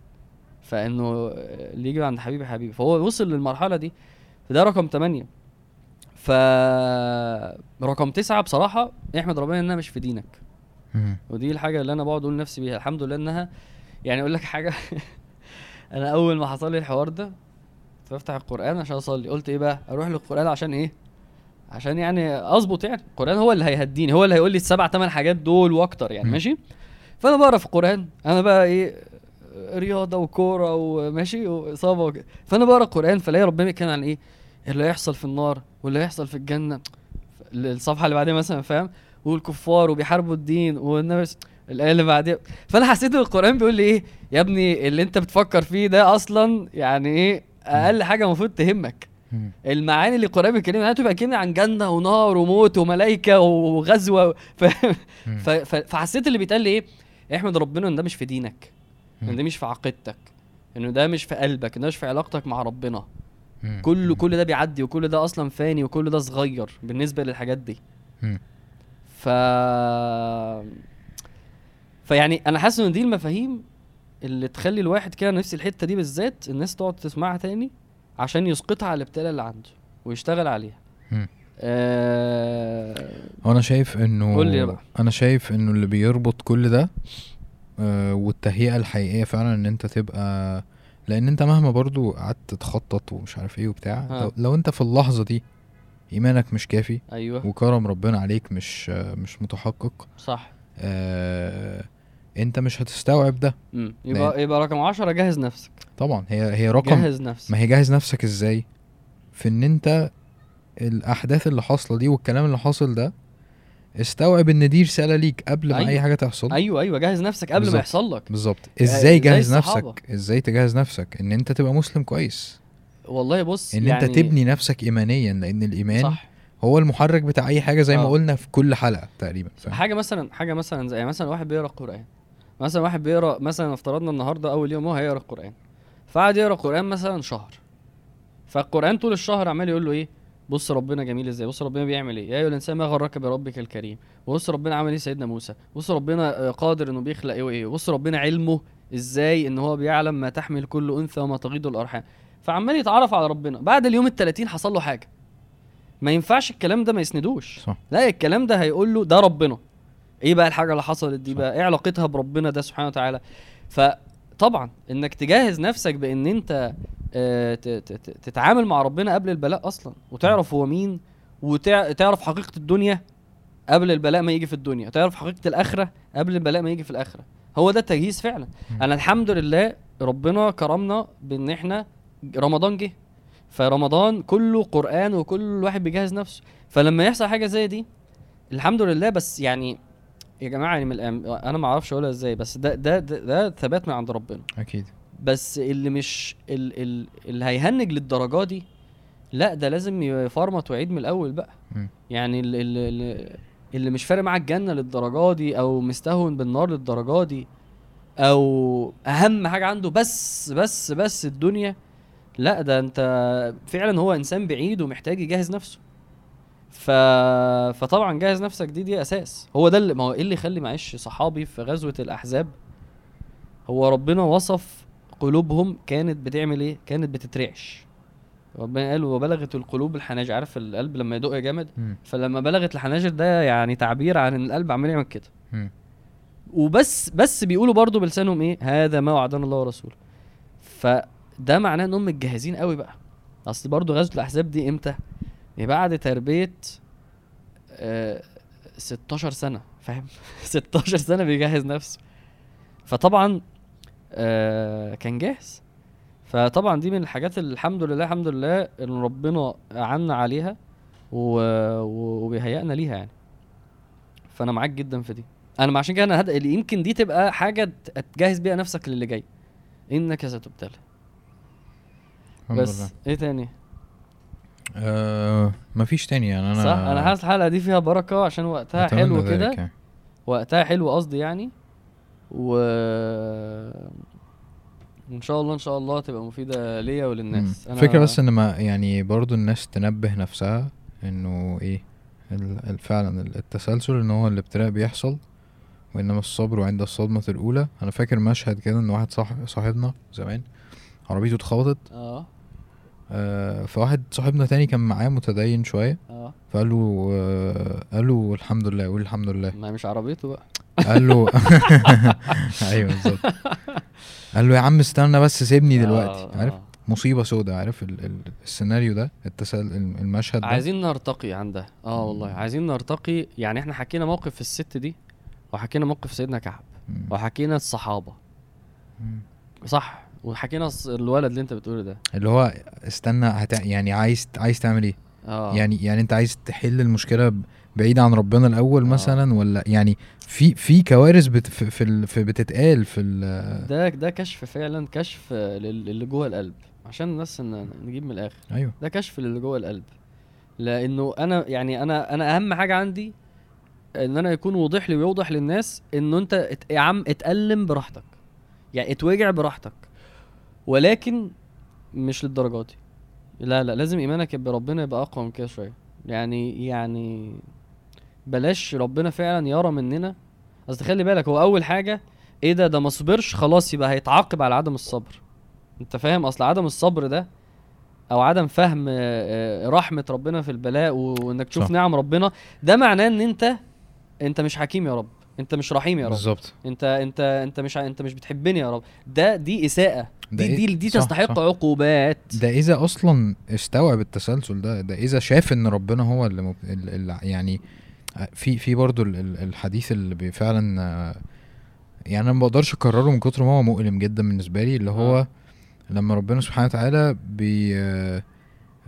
فإنه اللي يجي عند حبيبي حبيبي. فهو وصل للمرحلة دي. فده رقم 8 ف رقم تسعة بصراحة احمد ربنا إنها مش في دينك. ودي الحاجة اللي أنا بقعد أقول لنفسي بيها الحمد لله إنها يعني أقول لك حاجة (laughs) أنا أول ما حصل لي الحوار ده كنت بفتح القرآن عشان أصلي قلت إيه بقى؟ أروح للقرآن عشان إيه؟ عشان يعني أظبط يعني. القرآن هو اللي هيهديني هو اللي هيقول لي السبع ثمان حاجات دول وأكتر يعني مم. ماشي؟ فأنا بقرأ في القرآن أنا بقى إيه؟ رياضة وكورة وماشي وإصابة وكده فأنا بقرأ القرآن فلاقي ربنا بيتكلم عن إيه؟ اللي هيحصل في النار واللي هيحصل في الجنة الصفحة اللي بعدها مثلا فاهم؟ والكفار وبيحاربوا الدين والنبي الآية اللي بعدها فأنا حسيت إن القرآن بيقول لي إيه؟ يا ابني اللي أنت بتفكر فيه ده أصلا يعني إيه؟ أقل حاجة المفروض تهمك. المعاني اللي القرآن بيتكلم عنها تبقى كلمة عن جنة ونار وموت وملائكة وغزوة (laughs) فاهم مم. ف- ف- فحسيت اللي بيتقال لي إيه؟ احمد ربنا إن ده مش في دينك. إن ده مش في عقيدتك. إنه ده مش في قلبك. إن ده مش في علاقتك مع ربنا. كل كل ده بيعدي وكل ده أصلا فاني وكل ده صغير بالنسبة للحاجات دي. ف فيعني أنا حاسس إن دي المفاهيم اللي تخلي الواحد كده نفس الحتة دي بالذات الناس تقعد تسمعها تاني عشان يسقطها على الابتلاء اللي عنده ويشتغل عليها. آه... أنا شايف إنه قول لي بقى. أنا شايف إنه اللي بيربط كل ده آه والتهيئة الحقيقية فعلا إن أنت تبقى لأن أنت مهما برضو قعدت تخطط ومش عارف إيه وبتاع ها. لو, لو أنت في اللحظة دي إيمانك مش كافي أيوه. وكرم ربنا عليك مش مش متحقق. صح. آه أنت مش هتستوعب ده. مم. يبقى يبقى رقم 10 جهز نفسك. طبعا هي هي رقم. جهز نفسك. ما هي جهز نفسك إزاي؟ في إن أنت الأحداث اللي حاصلة دي والكلام اللي حاصل ده استوعب إن دي رسالة ليك قبل ما أيوة. اي حاجة تحصل. أيوه أيوه جهز نفسك قبل بالظبط. ما يحصل لك. بالظبط. إزاي جهز. نفسك؟ إزاي تجهز نفسك؟ إن أنت تبقى مسلم كويس. والله بص إن يعني انت تبني نفسك ايمانيا لأن الإيمان صح. هو المحرك بتاع أي حاجة زي ما آه. قلنا في كل حلقة تقريبا فاهم؟ حاجة مثلا حاجة مثلا زي مثلا واحد بيقرأ القرآن. مثلا واحد بيقرأ مثلا افترضنا النهارده أول يوم هو هيقرأ القرآن. فقعد يقرأ القرآن مثلا شهر. فالقرآن طول الشهر عمال يقول له إيه؟ بص ربنا جميل إزاي بص ربنا بيعمل إيه؟ يا أيها الإنسان ما غرك بربك الكريم؟ بص ربنا عمل إيه سيدنا موسى؟ بص ربنا آه، قادر إنه بيخلق إيه وإيه؟ بص ربنا علمه إزاي إن هو بيعلم ما تحمل كل أنثى وما تغيض الأرحام؟ فعمال يتعرف على ربنا. بعد اليوم ال30 حصل له حاجة. ما ينفعش الكلام ده ما يسندوش. صح. لا الكلام ده هيقول له ده ربنا. إيه بقى الحاجة اللي حصلت دي صح. بقى؟ إيه علاقتها بربنا ده سبحانه وتعالى؟ فطبعا إنك تجهز نفسك بإن أنت آه، تتعامل مع ربنا قبل البلاء أصلا. وتعرف هو مين وتعرف حقيقة الدنيا قبل البلاء ما يجي في الدنيا. تعرف حقيقة الآخرة قبل البلاء ما يجي في الآخرة. هو ده التجهيز فعلا. مم. أنا الحمد لله ربنا كرمنا بإن إحنا رمضان جه فرمضان كله قرآن وكل واحد بيجهز نفسه فلما يحصل حاجة زي دي الحمد لله بس يعني يا جماعة يعني من. أنا ما أعرفش أقولها إزاي بس ده ده ده, ده ثبات من عند ربنا أكيد بس اللي مش ال... ال... اللي هيهنج للدرجة دي لا ده لازم يفرمط ويعيد من الأول بقى مم. يعني اللي, اللي, اللي مش فارق معاه الجنه للدرجة دي أو مستهون بالنار للدرجة دي أو أهم حاجة عنده بس بس بس الدنيا لا ده انت فعلا هو إنسان بعيد ومحتاج يجهز نفسه. ف... فطبعا جهز نفسك دي دي أساس. هو ده اللي ما هو إيه اللي يخلي معلش صحابي في غزوة الأحزاب؟ هو ربنا وصف قلوبهم كانت بتعمل إيه؟ كانت بتترعش. ربنا قال وبلغت القلوب الحناجر. عارف القلب لما يدق جامد. فلما بلغت الحناجر ده يعني تعبير عن ان القلب عمال يعمل كده. وبس بس بيقولوا برضو بلسانهم إيه؟ هذا ما وعدنا الله ورسوله. فده معناه انهم متجهزين قوي بقى. أصل برضو غزوة الأحزاب دي إمتى؟ دي بعد تربية آه 16 سنة فاهم؟ (laughs) 16 سنة بيجهز نفسه. فطبعا آه كان جاهز. فطبعا دي من الحاجات اللي الحمد لله الحمد لله إن ربنا أعنا عليها. وبيهيئنا ليها يعني. فأنا معاك جدا في دي. أنا عشان كده أنا هد... يمكن دي تبقى حاجة تجهز بيها نفسك للي جاي. إنك ستبتلى الحمد بس لله. إيه تاني؟ آه مفيش تاني يعني أنا صح أنا حاسس الحلقة دي فيها بركة عشان وقتها أتمنى حلو ذلك كده. يعني. وقتها حلو قصدي يعني. و وإن شاء الله إن شاء الله تبقى مفيدة ليا وللناس. مم. فكرة بس إن ما يعني برضو الناس تنبه نفسها إنه إيه فعلا ال- التسلسل إن هو الابتلاء بيحصل وإنما الصبر عند الصدمة الأولى. أنا فاكر مشهد كده إن واحد صاح صاحبنا زمان عربيته اتخبطت. آه. آه فواحد صاحبنا تاني كان معاه متدين شوية. آه. فقال له آه قال له الحمد لله قول الحمد لله. ما مش عربيته بقى. قال له (laughs) (laughs) أيوه بالظبط. قال له يا عم استنى بس سيبني دلوقتي. آه، عارف؟ آه. مصيبة سودة عارف ال ال السيناريو ده؟ التسل المشهد ده؟ عايزين نرتقي عندها. آه والله عايزين نرتقي. يعني إحنا حكينا موقف الست دي وحكينا موقف سيدنا كعب. وحكينا الصحابة. صح. وحكينا الولد اللي انت بتقوله ده. اللي هو استنى هت... يعني عايز عايز تعمل إيه؟ آه. يعني يعني انت عايز تحل المشكلة بعيد عن ربنا الأول آه. مثلا ولا يعني في في كوارث بت في, في, ال- في بتتقال في ال- ده ده كشف فعلا كشف لل- اللي جوه القلب. عشان الناس نجيب من الآخر. أيوه. ده كشف للي جوه القلب. لأنه أنا يعني أنا أنا أهم حاجة عندي إن أنا يكون واضح لي ويوضح للناس إنه أنت. يا عم اتألم براحتك. يعني اتوجع براحتك. ولكن مش للدرجة دي. لا لا لازم إيمانك بربنا يبقى أقوى من كده شوية. يعني يعني بلاش ربنا فعلا يرى مننا. اصل خلي بالك هو أول حاجة إيه ده؟ ده ما صبرش خلاص يبقى هيتعاقب على عدم الصبر. أنت فاهم؟ أصل عدم الصبر ده أو عدم فهم آه، آه، رحمة ربنا في البلاء وإنك تشوف صح. نعم ربنا ده معناه إن أنت أنت مش حكيم يا رب. انت مش رحيم يا رب. بالظبط. انت انت انت مش انت مش بتحبني يا رب. ده دي إساءة. ده دي إيه؟ دي, دي صح، تستحق صح. عقوبات. ده إذا أصلا استوعب التسلسل ده ده إذا شاف إن ربنا هو اللي, مب... اللي يعني في في ال- الحديث اللي فعلا آه، يعني أنا ما بقدرش أكرره من كتر ما هو مؤلم جدا بالنسبة لي اللي هو آه. لما ربنا سبحانه وتعالى بي آه،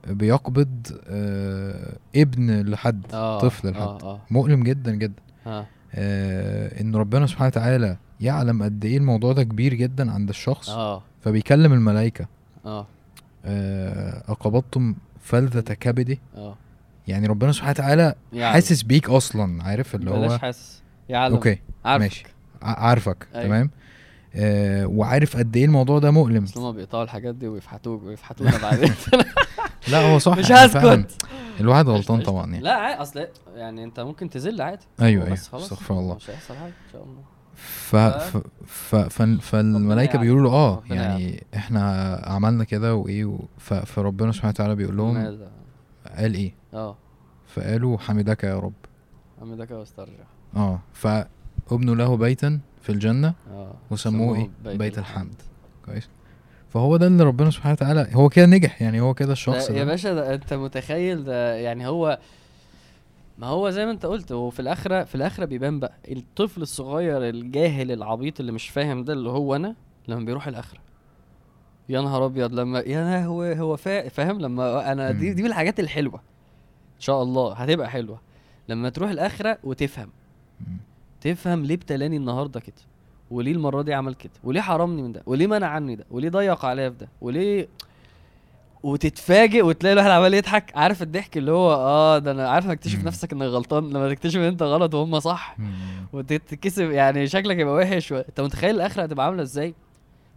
بيقبض آه، ابن لحد آه طفل لحد. مؤلم جدا جدا. آه. آه، إن ربنا سبحانه وتعالى يعلم قد إيه الموضوع ده كبير جدا عند الشخص آه. فبيكلم الملائكة. آه. آه، أقبضتم فلذة كبدي آه. يعني ربنا سبحانه وتعالى يعلم. حاسس بيك أصلا عارف اللي بلاش هو حاسس يعلم. أوكي عارفك. ماشي. عارفك أيوة. تمام؟ آه وعارف قد إيه الموضوع ده مؤلم. أصل هما بيقطعوا الحاجات دي ويفحتوك ويفحتونا بعدين. (laughs) لا هو صح. مش هسكت الواحد غلطان. طبعا يعني. لا عادي أصل يعني أنت ممكن تزل عادي. أيوه أيوه بس خلاص. استغفر الله. مش هيحصل حاجة إن شاء الله. ف... ف... ف... ف... فالملائكة. بيقولوا له آه يعني إحنا عملنا كده وإيه و... ف... فربنا سبحانه وتعالى بيقول لهم؟ قال إيه؟ آه. فقالوا حمدك يا رب. حمدك واسترجع. آه فابنوا له بيتا في الجنة آه وسموه إيه؟ بيت الحمد. كويس. فهو ده اللي ربنا سبحانه وتعالى هو كده نجح يعني هو كده الشخص لا يا ده باشا ده انت متخيل ده يعني هو ما هو زي ما انت قلت هو في الآخرة في الآخرة بيبان بقى. الطفل الصغير الجاهل العبيط اللي مش فاهم ده اللي هو أنا لما بيروح الآخرة. يا نهار أبيض لما يا هو هو فا... فاهم؟ لما أنا دي. دي من الحاجات الحلوة. إن شاء الله هتبقى حلوة. لما تروح الآخرة وتفهم. تفهم ليه ابتلاني النهارده كده؟ وليه المرة دي عمل كده؟ وليه حرمني من ده؟ وليه منع عني ده؟ وليه ضيق عليا في ده؟ وليه وتتفاجئ وتلاقي الواحد عمال يضحك؟ عارف الضحك اللي هو آه ده أنا عارف تكتشف. نفسك إنك غلطان لما تكتشف إن أنت غلط وهم صح. وتتكسب يعني شكلك يبقى وحش و... انت متخيل الآخرة هتبقى عاملة إزاي؟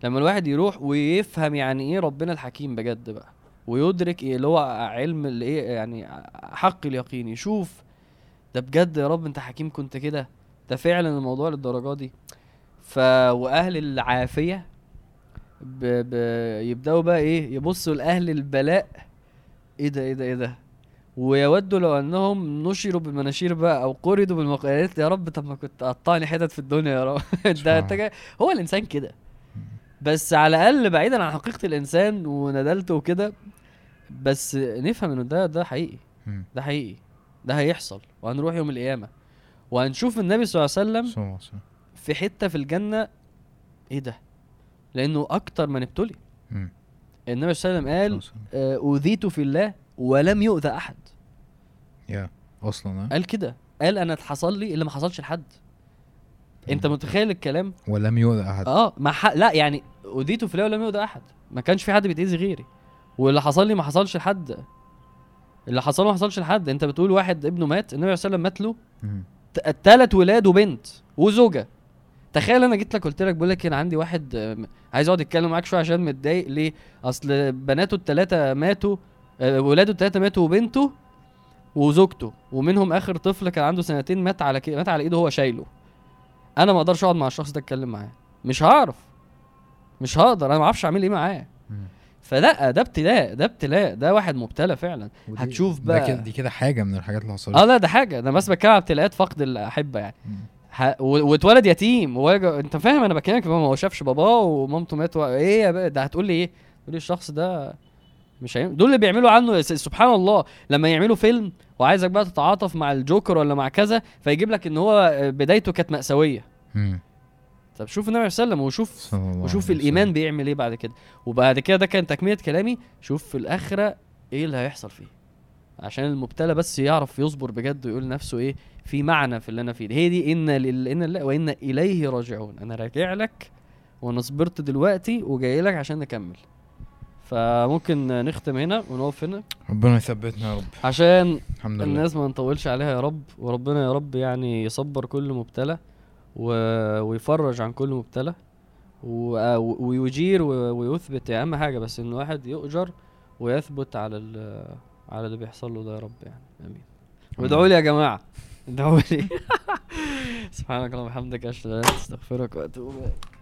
لما الواحد يروح ويفهم يعني إيه ربنا الحكيم بجد بقى ويدرك إيه اللي هو علم اللي إيه يعني حق اليقين يشوف ده بجد يا رب أنت حكيم كنت كده؟ ده فعلا الموضوع للدرجة دي؟ ف وأهل العافية ب... ب... يبدأوا بقى إيه يبصوا لأهل البلاء. إيه ده إيه ده إيه ده؟ ويودوا لو أنهم نشروا بالمناشير بقى أو قردوا بالمقالات يا رب. طب ما كنت قطعني حتت في الدنيا يا رب. ده (laughs) أنت هو الإنسان كده. بس على الأقل بعيدا عن حقيقة الإنسان وندلته وكده بس نفهم إنه ده ده حقيقي. ده حقيقي. ده هيحصل. وهنروح يوم القيامة. وهنشوف النبي صلى الله عليه وسلم. في حتة في الجنة إيه ده؟ لأنه أكتر من ابتلي. النبي صلى الله عليه وسلم قال. آه، أوذيت في الله ولم يؤذى أحد. يا أصلا ها؟ قال كده. قال أنا اتحصل لي اللي ما حصلش لحد. أنت. متخيل الكلام؟ ولم يؤذى أحد. آه ما ح... لا يعني اوديته في الله ولم يؤذى أحد. ما كانش في حد بيتأذي غيري. واللي حصل لي ما حصلش لحد. اللي حصل ما حصلش لحد. أنت بتقول واحد ابنه مات النبي صلى الله عليه وسلم مات له. ثلاث ولاد وبنت وزوجة. تخيل أنا جيت لك قلت لك بقول لك أنا عندي واحد آه، عايز اقعد اتكلم معاك شوية عشان متضايق ليه؟ أصل بناته الثلاثه ماتوا آه، ولاده الثلاثه ماتوا وبنته وزوجته ومنهم آخر طفل كان عنده سنتين مات على كي... مات على إيده هو شايله. أنا ما أقدرش أقعد مع الشخص ده أتكلم معاه. مش هعرف. مش هقدر. أنا ما أعرفش أعمل إيه معاه. فلأ ده ابتلاء ده ابتلاء ده واحد مبتلى فعلا. هتشوف بقى- كده دي كده حاجة من الحاجات اللي حصلت آه لا ده حاجة. أنا بس بتكلم على ابتلاءات فقد الأحبة يعني. ح... واتولد يتيم يج- انت فاهم أنا بكلمك ما هو شافش باباه ومامته ماتوا إيه يا بقى ده هتقول لي إيه تقول لي الشخص ده مش هيم... دول اللي بيعملوا عنه سبحان الله لما يعملوا فيلم وعايزك بقى تتعاطف مع الجوكر ولا مع كذا فيجيب لك ان هو بدايته كانت مأساوية. طب شوف النبي صلى الله عليه وسلم وشوف وشوف الإيمان. بيعمل إيه بعد كده وبعد كده ده كان تكملة كلامي شوف في الآخرة إيه اللي هيحصل فيه عشان المبتلى بس يعرف يصبر بجد ويقول لنفسه إيه في معنى في اللي أنا فيه. هي دي إن لله إن لله وإن إليه راجعون. أنا راجع لك وأنا صبرت دلوقتي وجاي لك عشان نكمل. فممكن نختم هنا ونقف هنا؟ ربنا يثبتنا يا رب. عشان الحمد لله. الناس ما نطولش عليها يا رب. وربنا يا رب يعني يصبر كل مبتلى و... ويفرج عن كل مبتلى و... ويجير و... ويثبت أهم حاجة بس إن الواحد يؤجر ويثبت على ال... على اللي بيحصل له ده يا رب يعني. آمين. وادعوا لي يا جماعة. ادعوا لي. (laughs) سبحانك اللهم وبحمدك أشهد أن لا إله إلا أنت أستغفرك وأتوب إليك.